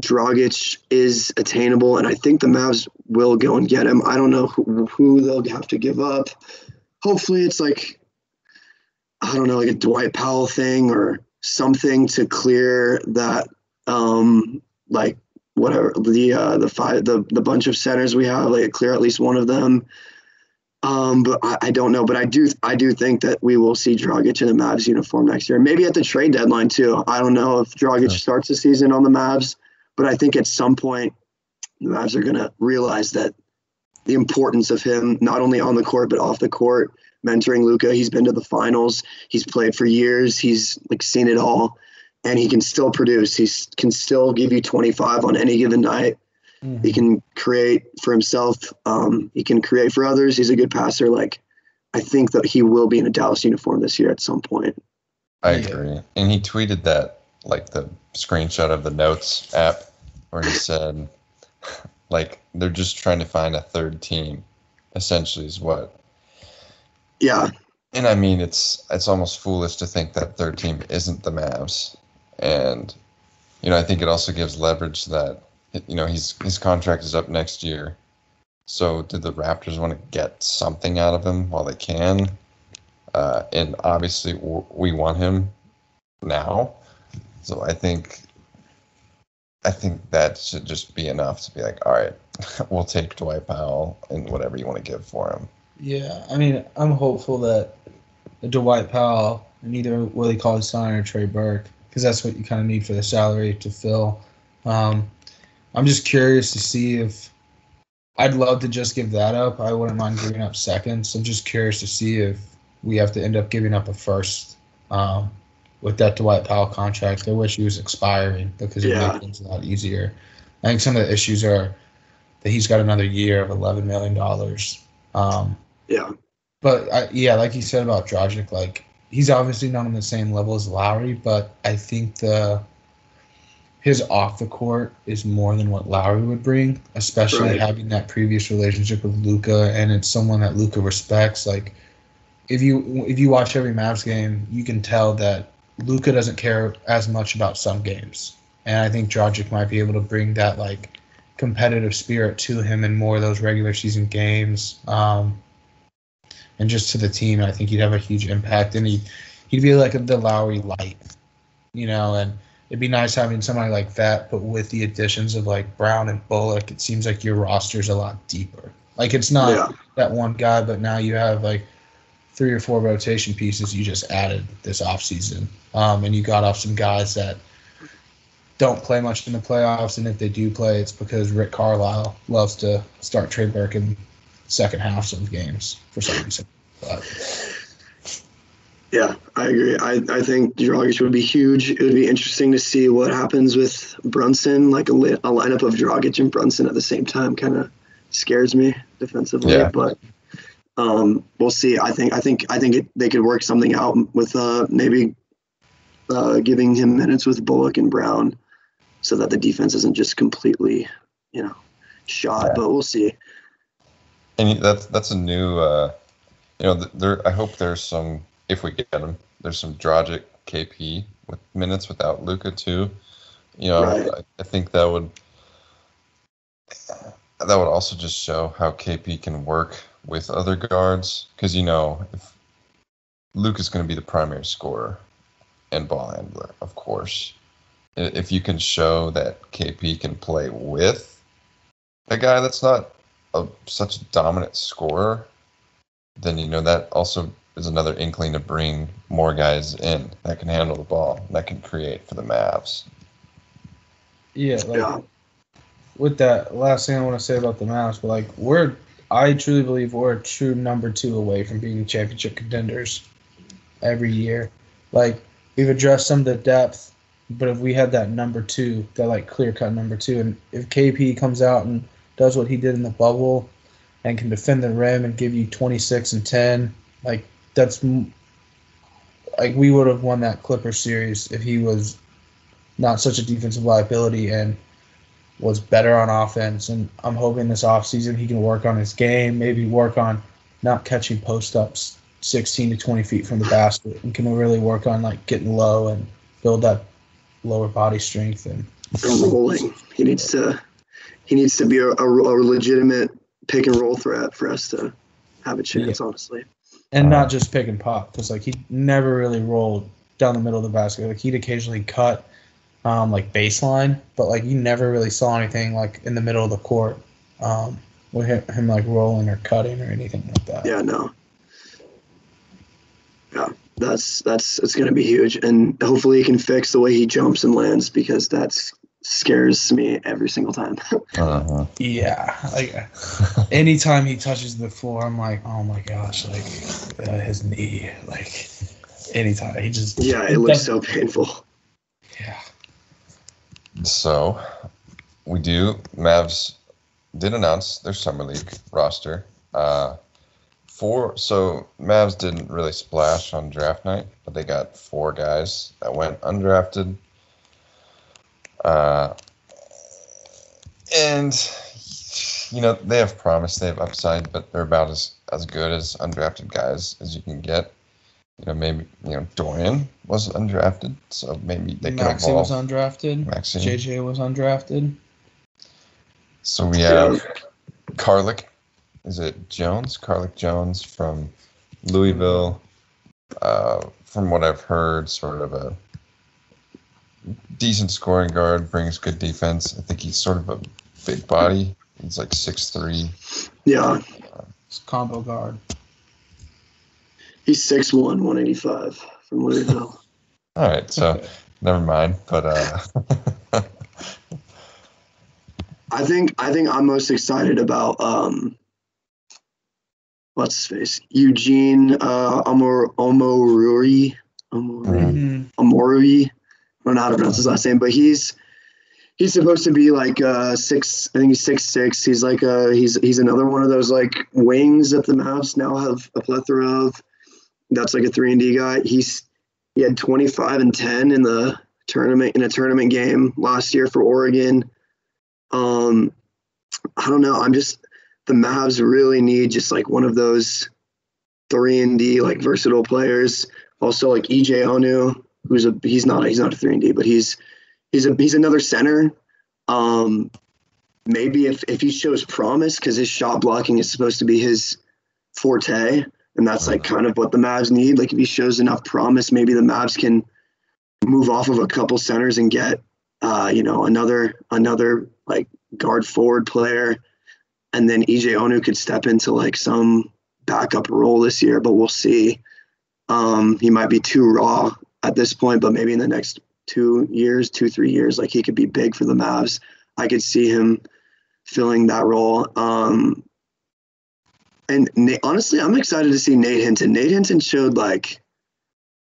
C: Dragic is attainable, and I think the Mavs will go and get him. I don't know who, who they'll have to give up. Hopefully, it's like I don't know, like a Dwight Powell thing or something to clear that, um, like whatever the uh, the five the the bunch of centers we have, like clear at least one of them. Um, but I, I don't know. But I do I do think that we will see Dragic in a Mavs uniform next year. Maybe at the trade deadline too. I don't know if Dragic
D: Sure.
C: starts the season on the Mavs, but I think at some point the Mavs are gonna realize that the importance of him not only on the court but off the court, mentoring Luka. He's been to the finals. He's played for years. He's like seen it all, and he can still produce. He can still give you 25 on any given night. He can create for himself. Um, he can create for others. He's a good passer. Like, I think that he will be in a Dallas uniform this year at some point.
D: I agree. And he tweeted that
A: like the screenshot of the notes app where he said like they're just trying to find a third team essentially is what
C: Yeah,
A: and I mean it's it's almost foolish to think that third team isn't the Mavs and you know I think it also gives leverage that you know he's his contract is up next year. So did the Raptors want to get something out of him while they can? Uh, and obviously w- we want him now. So I think I think that should just be enough to be like, all right, we'll take Dwight Powell and whatever you want to give for him.
B: Yeah, I mean, I'm hopeful that Dwight Powell and either Willie Cauley Stein or Trey Burke, because that's what you kind of need for the salary to fill. Um, I'm just curious to see if I'd love to just give that up. I wouldn't mind giving up seconds. I'm just curious to see if we have to end up giving up a first um, with that Dwight Powell contract. I wish he was expiring because it
C: Yeah.
B: make things a lot easier. I think some of the issues are that he's got another year of $11 million. Um,
C: yeah,
B: but I, yeah, like you said about Dragic, like he's obviously not on the same level as Lowry, but I think the his off the court is more than what Lowry would bring, especially
C: Right.
B: having that previous relationship with Luka, and it's someone that Luka respects. Like if you if you watch every Mavs game, you can tell that Luka doesn't care as much about some games, and I think Dragic might be able to bring that like competitive spirit to him in more of those regular season games. Um, and just to the team, I think he'd have a huge impact, and he he'd be like the Lowry light, you know. And it'd be nice having somebody like that, but with the additions of like Brown and Bullock, it seems like your roster's a lot deeper. Like it's not
C: yeah,
B: that one guy, but now you have like three or four rotation pieces you just added this offseason. Um, and you got off some guys that don't play much in the playoffs, and if they do play, it's because Rick Carlisle loves to start Trey Burke in second halves of games for some reason. But
C: yeah. I agree. I, I think Dragic would be huge. It would be interesting to see what happens with Brunson. Like a, li- a lineup of Dragic and Brunson at the same time kind of scares me defensively.
A: Yeah.
C: But um, we'll see. I think I think I think it, they could work something out with uh, maybe uh, giving him minutes with Bullock and Brown, so that the defense isn't just completely, you know, shot.
A: Yeah.
C: But we'll see.
A: And that's that's a new, uh, you know, there. I hope there's some if we get him. There's some Dragic KP with minutes without Luka too. You know,
C: Right.
A: I, I think that would that would also just show how KP can work with other guards because you know if Luke is going to be the primary scorer and ball handler, of course. If you can show that KP can play with a guy that's not a, such a dominant scorer, then you know that also is another inkling to bring more guys in that can handle the ball, that can create for the Mavs.
B: yeah, like
C: Yeah.
B: with that last thing I want to say about the Mavs, but like we're I truly believe we're a true number two away from being championship contenders every year. Like we've addressed some of the depth, but if we had that number two, that like clear cut number two, and if KP comes out and does what he did in the bubble and can defend the rim and give you 26 and 10, like that's like we would have won that Clipper series if he was not such a defensive liability and was better on offense. And I'm hoping this offseason he can work on his game, maybe work on not catching post ups 16 to 20 feet from the basket, and can really work on like getting low and build that lower body strength. And
C: rolling. He needs to he needs to be a, a, a legitimate pick and roll threat for us to have a chance. Honestly,
B: and not just pick and pop because like he never really rolled down the middle of the basket. Like he'd occasionally cut um, like baseline, but like you never really saw anything like in the middle of the court um, with him, him like rolling or cutting or anything like that.
C: yeah, no, yeah, that's that's it's gonna be huge, and hopefully he can fix the way he jumps and lands because that's scares me every single time.
A: Uh-huh.
B: Yeah, like anytime he touches the floor, I'm like, oh my gosh, like uh, his knee, like anytime he just
C: yeah, it looks so painful.
B: yeah.
A: So, we do. Mavs did announce their summer league roster. Uh, four. So Mavs didn't really splash on draft night, but they got four guys that went undrafted. Uh, and you know they have promise, they have upside, but they're about as as good as undrafted guys as you can get. You know, maybe you know Dorian was undrafted, so maybe they can
B: Maxi was undrafted.
A: Maxi.
B: JJ was undrafted.
A: So we have Carlik. Is it Jones? Carlik Jones from Louisville. Uh, from what I've heard, sort of a decent scoring guard, brings good defense. I think he's sort of a big body. He's like six three.
C: Yeah,
B: It's combo guard.
C: he's 6'1", 185 from Louisville.
A: All right, so never mind. But uh,
C: I think I think I'm most excited about um, what's his face Eugene uh, Omor Omoruri Omori
A: Mhm.
C: Omorui. I don't know how to pronounce his last name, but he's he's supposed to be like uh six. I think he's six six. He's like uh he's he's another one of those like wings that the Mavs now have a plethora of. That's like a three and D guy. He's he had 25 and 10 in the tournament in a tournament game last year for Oregon. Um, I don't know. I'm just the Mavs really need just like one of those three and D like versatile players. Also like EJ Onu, who's a he's not he's not a three and D, but he's he's a he's another center. Um, maybe if if he shows promise, because his shot blocking is supposed to be his forte, and that's like kind of what the Mavs need. Like if he shows enough promise, maybe the Mavs can move off of a couple centers and get uh, you know another another like guard forward player, and then EJ Onu could step into like some backup role this year, but we'll see. Um, he might be too raw at this point, but maybe in the next two years, two three years, like he could be big for the Mavs. I could see him filling that role. Um, and Nate, honestly, I'm excited to see Nate Hinton. Nate Hinton showed like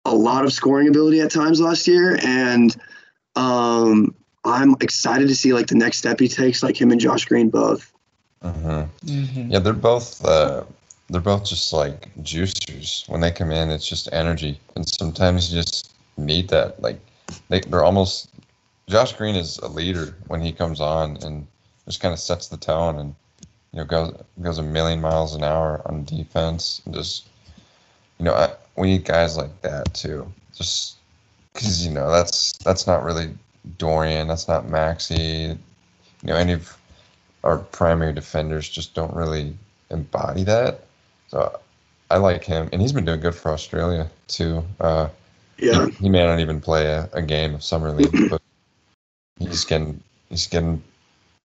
C: a lot of scoring ability at times last year, and um, I'm excited to see like the next step he takes, like him and Josh Green both.
A: mhm.
B: Mm-hmm.
A: yeah, they're both uh, they're both just like juicers. When they come in, it's just energy, and sometimes you just need that. Like they they're almost. Josh Green is a leader when he comes on and just kind of sets the tone and you know goes goes a million miles an hour on defense and just you know I, we need guys like that too. Just because you know that's that's not really Dorian, that's not Maxi. You know any of our primary defenders just don't really embody that. So I like him, and he's been doing good for Australia too. Uh,
C: Yeah,
A: he, he may not even play a, a game of summer league, but he's getting he's getting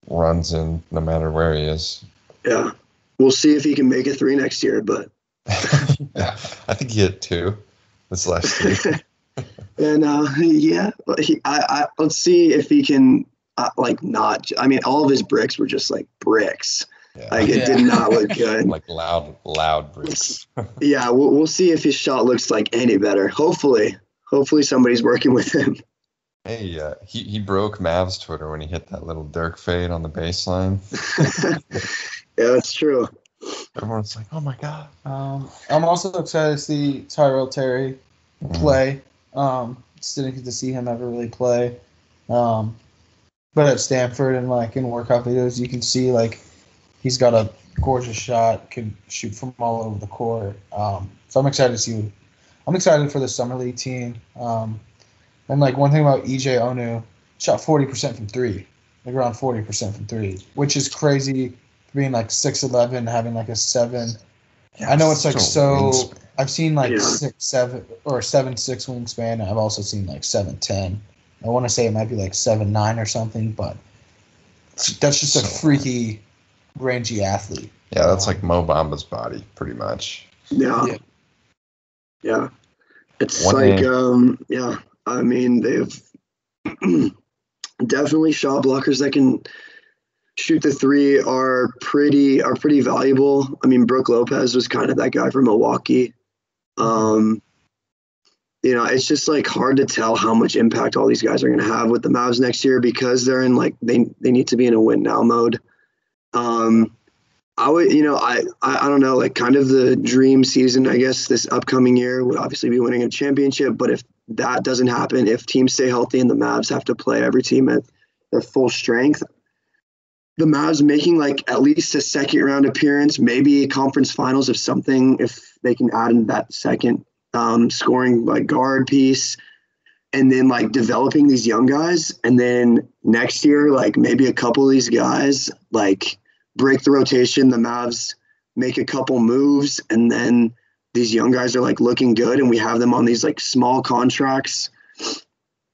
A: runs in no matter where he is.
C: yeah. We'll see if he can make a three next year, but
A: yeah, I think he hit two this last year.
C: and uh, yeah, he, I, I let's see if he can uh, like not. I mean, all of his bricks were just like bricks.
A: Yeah.
C: Like it did not look good.
A: like loud, loud bricks.
C: Yeah, we'll, we'll see if his shot looks like any better. Hopefully, hopefully somebody's working with him.
A: hey, uh, he he broke Mavs Twitter when he hit that little Dirk fade on the baseline.
C: yeah, that's true.
A: Everyone's like, "Oh my god!"
B: Um, I'm also excited to see Tyrell Terry
A: Mm-hmm.
B: play. Um, just didn't get to see him ever really play. Um, but at Stanford and like in workout videos, you can see like he's got a gorgeous shot, can shoot from all over the court. Um, so I'm excited to see. I'm excited for the summer league team. Um, and like one thing about EJ Onu, shot 40% from three, like around 40% from three, which is crazy. for Being like 6'11", having like a seven. I know it's like so.
A: wingspan.
B: I've seen like
C: Yeah.
B: six, seven, or seven, six wingspan. I've also seen like seven, ten. I want to say it might be like seven, nine or something, but that's just a
A: So-
B: freaky, rangy athlete.
A: Yeah, that's like Mo Bamba's body, pretty much.
C: Yeah.
B: Yeah.
C: Yeah. It's
A: One
C: like,
A: hand.
C: um, yeah, I mean, they've definitely shot blockers that can shoot the three are pretty, are pretty valuable. I mean, Brooke Lopez was kind of that guy from Milwaukee. Um, you know, it's just like hard to tell how much impact all these guys are going to have with the Mavs next year because they're in like, they, they need to be in a win now mode. Um, I would, you know, I, I, I don't know, like kind of the dream season, I guess, this upcoming year would obviously be winning a championship. But if that doesn't happen, if teams stay healthy and the Mavs have to play every team at their full strength, the Mavs making like at least a second round appearance, maybe a conference finals if something, if they can add in that second um, scoring like guard piece, and then like developing these young guys, and then next year like maybe a couple of these guys like break the rotation, the Mavs make a couple moves, and then these young guys are like looking good, and we have them on these like small contracts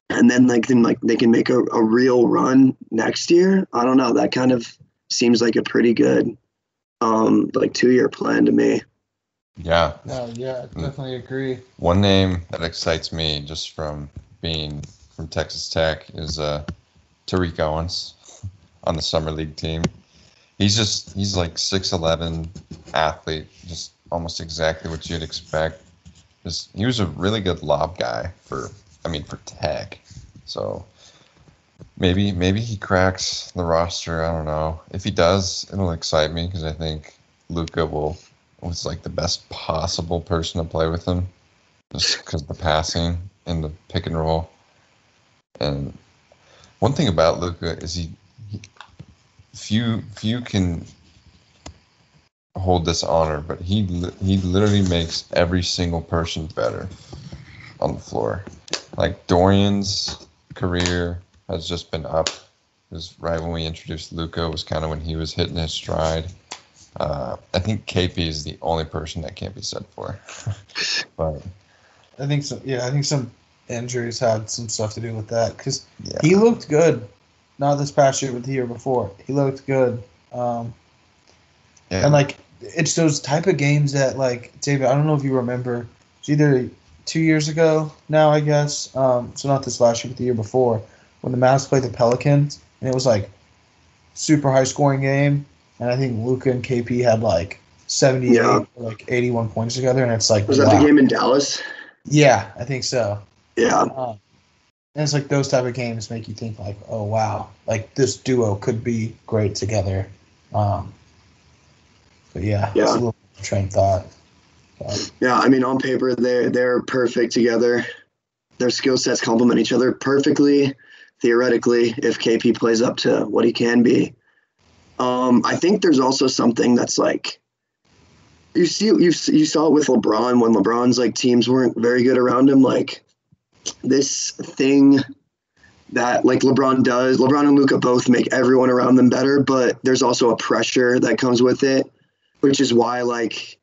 C: and then like then like they can make a, a real run next year. I don't know. That kind of seems like a pretty good um like two year plan to me.
A: Yeah.
B: No, yeah, definitely agree.
A: One name that excites me just from being from Texas Tech is uh, Tariq Owens on the summer league team. He's just he's like six eleven athlete, just almost exactly what you'd expect. Just he was a really good lob guy for I mean for Tech. So maybe maybe he cracks the roster. I don't know. If he does, it'll excite me because I think Luka will was like the best possible person to play with him, just because the passing and the pick and roll. And one thing about Luka is he, he few few can hold this honor, but he he literally makes every single person better on the floor. Like Dorian's career has just been up. It was right when we introduced Luka was kind of when he was hitting his stride. Uh, I think KP is the only person that can't be said for. but
B: I think so. Yeah, I think some injuries had some stuff to do with that because
A: yeah,
B: he looked good. Not this past year, but the year before, he looked good. Um,
A: yeah.
B: And like, it's those type of games that like David. I don't know if you remember. It's either two years ago now, I guess. Um, so not this last year, but the year before, when the Mavs played the Pelicans, and it was like super high scoring game, and I think Luka and KP had like seventy eight
C: Yeah.
B: like eighty one points together, and it's like
C: Was that
B: wow.
C: the game in Dallas?
B: Yeah, I think so.
C: Yeah.
B: Um, and it's like those type of games make you think like, oh wow, like this duo could be great together. Um, but yeah, it's
C: Yeah.
B: a little train thought.
C: Yeah, I mean, on paper, they're they're perfect together. Their skill sets complement each other perfectly. Theoretically, if KP plays up to what he can be, um, I think there's also something that's like you see you you saw it with LeBron when LeBron's like teams weren't very good around him. Like this thing that like LeBron does. LeBron and Luka both make everyone around them better, but there's also a pressure that comes with it, which is why like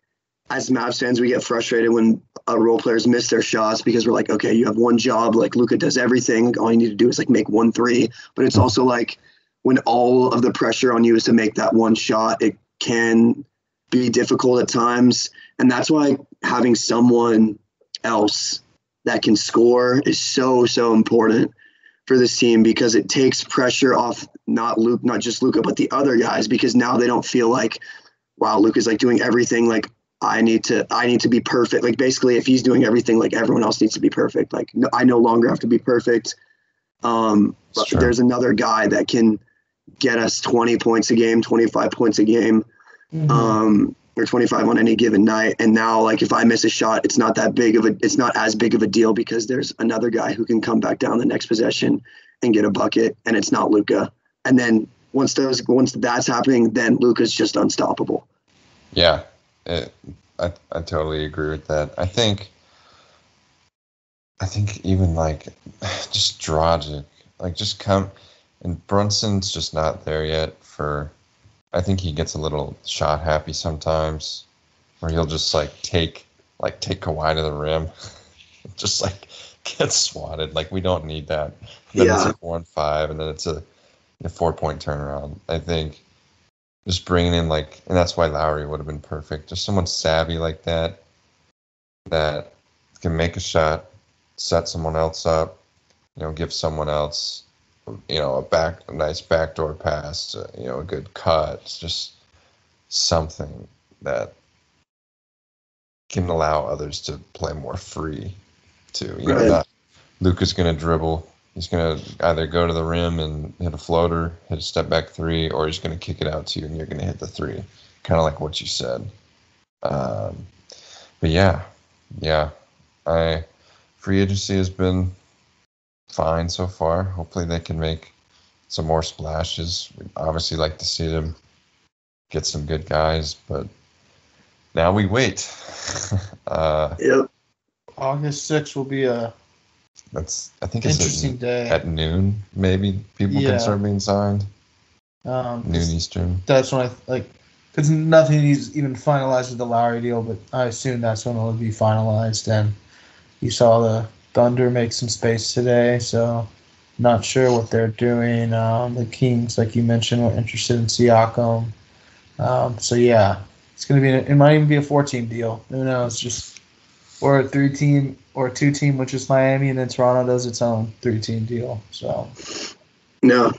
C: as Mavs fans, we get frustrated when uh, role players miss their shots because we're like, okay, you have one job. Like Luka does everything. All you need to do is like make one three. But it's also like when all of the pressure on you is to make that one shot, it can be difficult at times. And that's why having someone else that can score is so so important for this team because it takes pressure off not Luke, not just Luka, but the other guys because now they don't feel like, wow, Luke is like doing everything like I need to I need to be perfect. Like basically, if he's doing everything, like everyone else needs to be perfect. Like no, I no longer have to be perfect. Um, but
A: true.
C: there's another guy that can get us 20 points a game, 25 points a game, um, or 25 on any given night. And now, like if I miss a shot, it's not that big of a it's not as big of a deal because there's another guy who can come back down the next possession and get a bucket, and it's not Luka. And then once those once that's happening, then Luka's just unstoppable.
A: Yeah, it, I I totally agree with that. I think I think even like just Dragic, like just come and Brunson's just not there yet for I think he gets a little shot happy sometimes where he'll just like take like take Kawhi to the rim. just like get swatted. Like we don't need that. Then it's
C: Yeah.
A: a four and five and then it's a, a four point turnaround. I think just bringing in like, and that's why Lowry would have been perfect. Just someone savvy like that, that can make a shot, set someone else up, you know, give someone else, you know, a back, a nice backdoor pass, uh, you know, a good cut. It's just something that can allow others to play more free, too. You know,
C: Right.
A: not Luka's going to dribble. He's going to either go to the rim and hit a floater, hit a step back three, or he's going to kick it out to you and you're going to hit the three. Kind of like what you said. Um, but yeah, yeah. I free agency has been fine so far. Hopefully, they can make some more splashes. We'd obviously like to see them get some good guys, but now we wait. uh,
C: Yep.
B: August 6th will be a
A: that's I think it's
B: interesting
A: at,
B: day.
A: at noon. Maybe people
B: Yeah.
A: can start being signed
B: Um,
A: noon Eastern.
B: that's when I like because nothing is even finalized with the Lowry deal, but I assume that's when it'll be finalized. And you saw the Thunder make some space today, so not sure what they're doing. Um, the Kings, like you mentioned, were interested in Siakam. Um, so yeah, it's gonna be. It might even be a four-team deal. Who knows? Just or a three-team or a two-team, which is Miami, and then Toronto does its own three-team deal. So
C: No.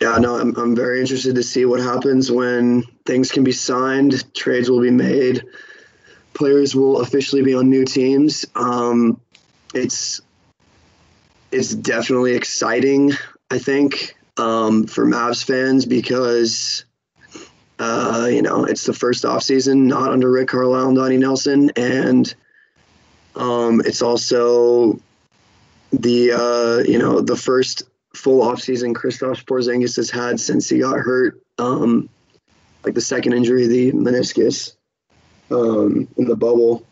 C: Yeah, no, I'm, I'm very interested to see what happens when things can be signed, trades will be made, players will officially be on new teams. Um, it's it's definitely exciting, I think, um, for Mavs fans because uh, you know it's the first off season not under Rick Carlisle and Donnie Nelson, and um, it's also the uh, you know the first full offseason Kristaps Porzingis has had since he got hurt, um, like the second injury, the meniscus um, in the bubble.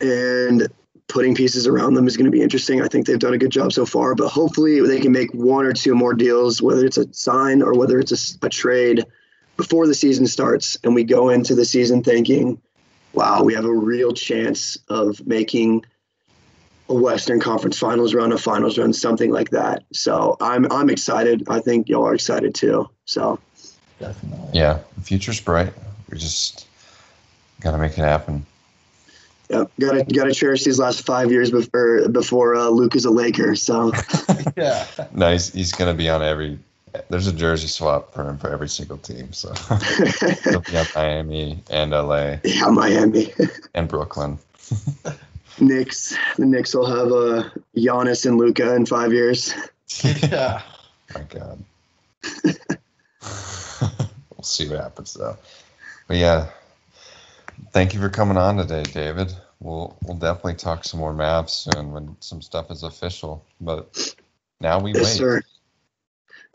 C: And putting pieces around them is going to be interesting. I think they've done a good job so far, but hopefully they can make one or two more deals, whether it's a sign or whether it's a trade before the season starts. And we go into the season thinking, wow, we have a real chance of making a Western Conference Finals run, a Finals run, something like that. So I'm I'm excited. I think y'all are excited too. So
B: definitely.
A: Yeah, the future's bright. We just gotta make it happen.
C: Yeah, gotta gotta cherish these last five years before before uh, Luke is a Laker. So
B: yeah.
A: No, he's, he's gonna be on every. There's a jersey swap for him for every single team. So he'll be on Miami and LA
C: yeah, Miami,
A: and Brooklyn.
C: Knicks. The Knicks will have uh, Giannis and Luka in five years.
B: yeah.
A: My God. we'll see what happens though. But yeah, thank you for coming on today, David. We'll we'll definitely talk some more maps soon when some stuff is official. But now we
C: Yes,
A: wait.
C: sir.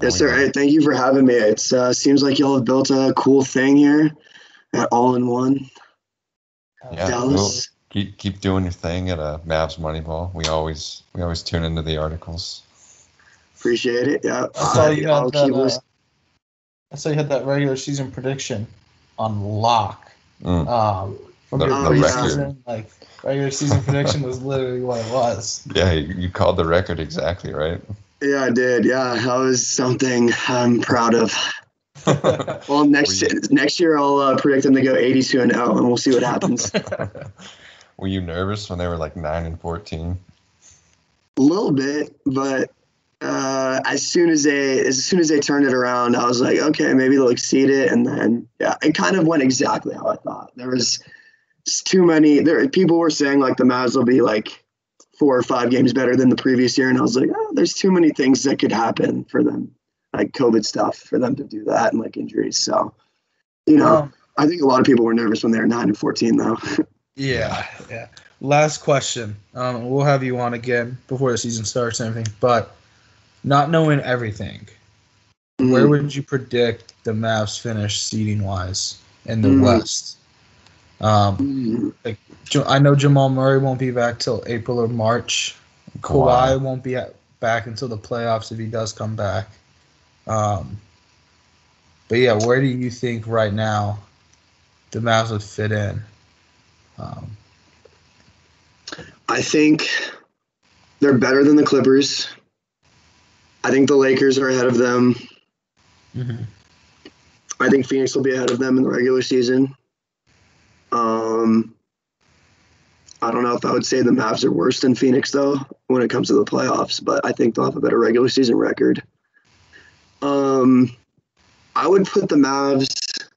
A: Now
C: Yes,
A: we
C: sir.
A: wait.
C: Hey, thank you for having me. It uh, seems like y'all have built a cool thing here at All in One
A: Yeah,
C: Dallas.
A: Keep keep doing your thing at uh, Mavs Moneyball. We always we always tune into the articles.
C: Appreciate it. Yeah,
B: I saw you
C: I'll
B: had that. Uh. I saw you had that regular season prediction on lock.
A: Mm.
B: Um, from
A: The-
B: your
C: the record.
B: preseason, like regular season prediction was literally what it was.
A: Yeah, you, you called the record exactly right.
C: Yeah, I did. Yeah, that was something I'm proud of. Well, next
A: Were
C: year, next year I'll uh, predict them to go 82 and 0, and we'll see what happens.
A: Were you nervous when they were like nine and fourteen?
C: A little bit, but uh, as soon as they as soon as they turned it around, I was like, okay, maybe they'll exceed it, and then yeah, it kind of went exactly how I thought. There was just too many. There people were saying like the Mavs will be like four or five games better than the previous year, and I was like, oh, there's too many things that could happen for them, like COVID stuff, for them to do that, and like injuries. So, you know,
B: Um,
C: I think a lot of people were nervous when they were nine and fourteen, though.
B: yeah, yeah. Last question. Um, we'll have you on again before the season starts and everything. But not knowing everything, where would you predict the Mavs finish seeding wise in the
C: Mm.
B: West? Um,
C: Mm.
B: Ja- I know Jamal Murray won't be back till April or March. Kawhi won't be at, back until the playoffs if he does come back. Um, but yeah, where do you think right now the Mavs would fit in? Um,
C: I think they're better than the Clippers. I think the Lakers are ahead of them. I think Phoenix will be ahead of them in the regular season. Um, I don't know if I would say the Mavs are worse than Phoenix though when it comes to the playoffs, but I think they'll have a better regular season record. Um, I would put the Mavs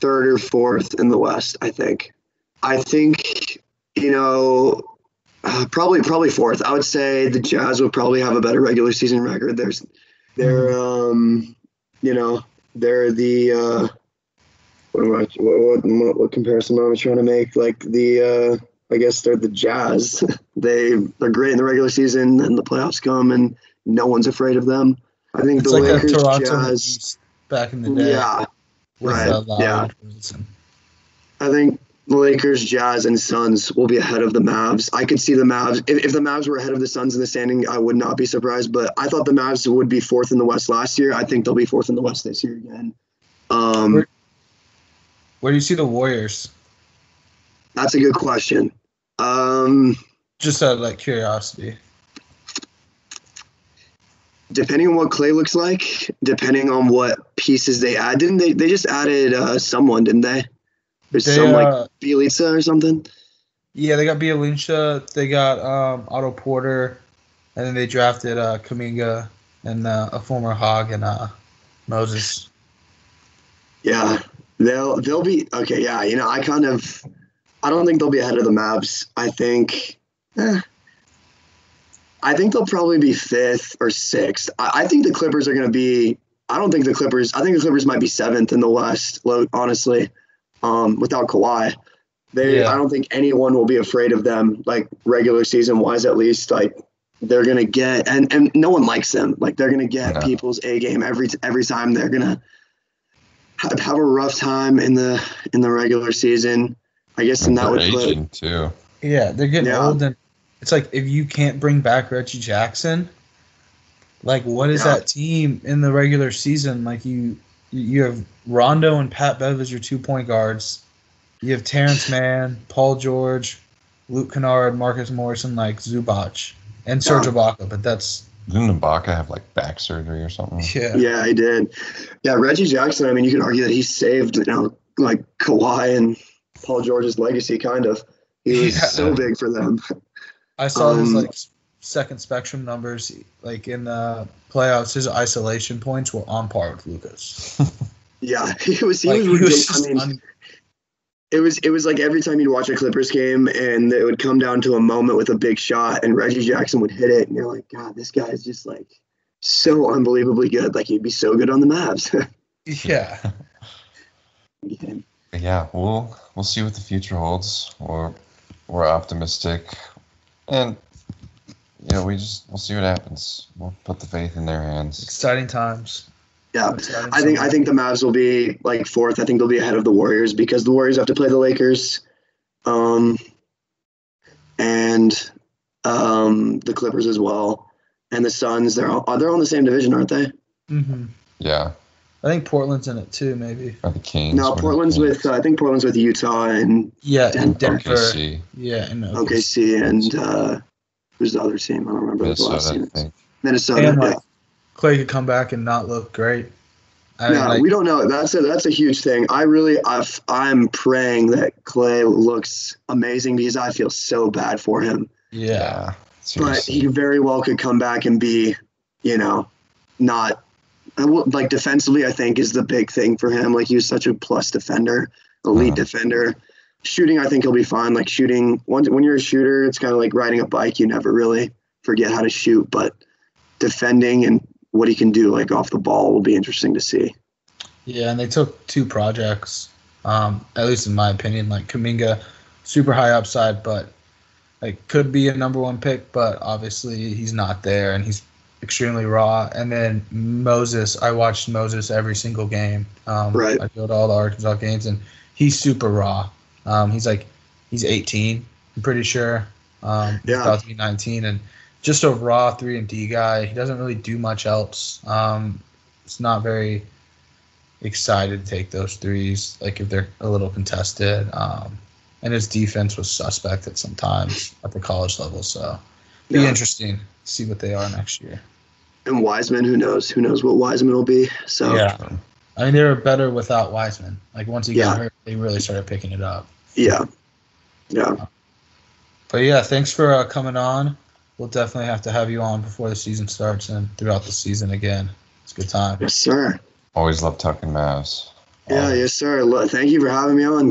C: third or fourth in the West. I think. I think you know uh, probably probably fourth. I would say the Jazz would probably have a better regular season record. There's they're um you know they're the uh what am I what what, what comparison am I trying to make like the uh I guess they're the Jazz. they they're great in the regular season, and the playoffs come, and no one's afraid of them. I think
B: It's
C: the
B: like
C: Lakers,
B: Toronto
C: Jazz,
B: back in the day.
C: yeah, right,
B: uh,
C: yeah. I think Lakers, Jazz, and Suns will be ahead of the Mavs. I could see the Mavs. If, if the Mavs were ahead of the Suns in the standing, I would not be surprised. But I thought the Mavs would be fourth in the West last year. I think they'll be fourth in the West this year again. Um,
B: Where- Where do you see the Warriors?
C: that's a good question. Um,
B: Just out of like curiosity.
C: depending on what Clay looks like, depending on what pieces they add, didn't they? They just added uh, someone, didn't they? There's
B: They,
C: some like
B: uh,
C: Bjelica or something.
B: yeah, they got Bielincia, they got um, Otto Porter, and then they drafted uh, Kuminga and uh, a former Hog and uh, Moses.
C: Yeah, they'll they'll be okay. Yeah, you know, I kind of, I don't think they'll be ahead of the Mavs. I think, eh, I think they'll probably be fifth or sixth. I, I think the Clippers are going to be. I don't think the Clippers. I think the Clippers might be seventh in the West. Honestly, um, without Kawhi, they.
B: Yeah.
C: I don't think anyone will be afraid of them. Like regular season wise, at least. Like they're gonna get and and no one likes them. Like they're gonna get
A: No.
C: people's A game every every time. They're gonna have, have a rough time in the in the regular season. I guess and that
A: They're
C: would put
A: too.
B: Yeah, they're getting
C: Yeah.
B: old, and it's like if you can't bring back Reggie Jackson, like what is
C: Yeah.
B: that team in the regular season? Like you, you have Rondo and Pat Bev as your two point guards. You have Terrence Mann, Paul George, Luke Kennard, Marcus Morrison, like Zubac, and Serge
C: Yeah.
B: Ibaka. But that's
A: Didn't Ibaka have like back surgery or something?
B: yeah,
C: yeah, he did. Yeah, Reggie Jackson. I mean, you could argue that he saved you know like Kawhi and Paul George's legacy. Kind of, he was
B: Yeah.
C: so big for them.
B: I saw his
C: Um,
B: like second spectrum numbers, like in the playoffs. His isolation points were on par with Luka's.
C: Yeah, he was. He
B: Like,
C: was
B: he was just
C: I mean,
B: un-
C: it was it was like every time you'd watch a Clippers game and it would come down to a moment with a big shot and Reggie Jackson would hit it and you're like, God, this guy is just like so unbelievably good. Like he'd be so good on the Mavs.
B: yeah.
A: But yeah, we'll we'll see what the future holds. We're we're optimistic, and you know we just we'll see what happens. We'll put the faith in their hands.
B: Exciting times.
C: yeah.
B: Exciting
C: I think
B: summer.
C: I think the Mavs will be like fourth. I think they'll be ahead of the Warriors because the Warriors have to play the Lakers, um, and um, the Clippers as well, and the Suns. They're all they're all in the same division, aren't they?
B: Mm-hmm.
A: Yeah,
B: I think Portland's in it too, maybe.
A: are the Kings?
C: No,
A: what are the
C: Portland's
A: Kings?
C: with uh, I think Portland's with Utah and
B: Yeah, in
C: And
B: Denver.
A: OKC,
B: Yeah, and
C: OKC and uh, who's the other team? I don't remember the last
A: Minnesota, I
C: team.
A: think.
C: Minnesota.
B: And,
C: yeah.
B: like, Klay could come back and not look great. I mean,
C: no,
B: like,
C: we don't know. That's a that's a huge thing. I really I've, I'm praying that Klay looks amazing because I feel so bad for him.
B: yeah,
C: But he very well could come back and be, you know, not like defensively. I think is the big thing for him. Like he was such a plus defender, elite
A: Uh-huh.
C: defender. Shooting, I think he'll be fine. Like shooting, once when you're a shooter, it's kind of like riding a bike. You never really forget how to shoot, but defending and what he can do like off the ball will be interesting to see.
B: yeah, and they took two projects. Um, at least in my opinion, like Kuminga, super high upside, but like could be a number one pick, but obviously he's not there, and he's extremely raw. And then Moses, I watched Moses every single game. Um,
C: Right.
B: I go to all the Arkansas games, and he's super raw. Um, he's like he's 18, I'm pretty sure. Um,
C: Yeah.
B: about to be 19, and just a raw three and D guy. He doesn't really do much else. Um, it's not very excited to take those threes, like if they're a little contested. Um, and his defense was suspect at some times at the college level. So be
C: Yeah.
B: interesting to see what they are next year.
C: And Wiseman, who knows? Who knows what Wiseman will be? So
B: Yeah. I mean, they were better without Wiseman. Like once he got hurt, they really started picking it up.
C: Yeah, yeah.
B: But yeah, thanks for uh, coming on. We'll definitely have to have you on before the season starts and throughout the season again. It's a good time.
C: Yes, sir.
A: Always love talking Mavs.
C: Yeah,
A: Always.
C: yes, sir. Thank you for having me on.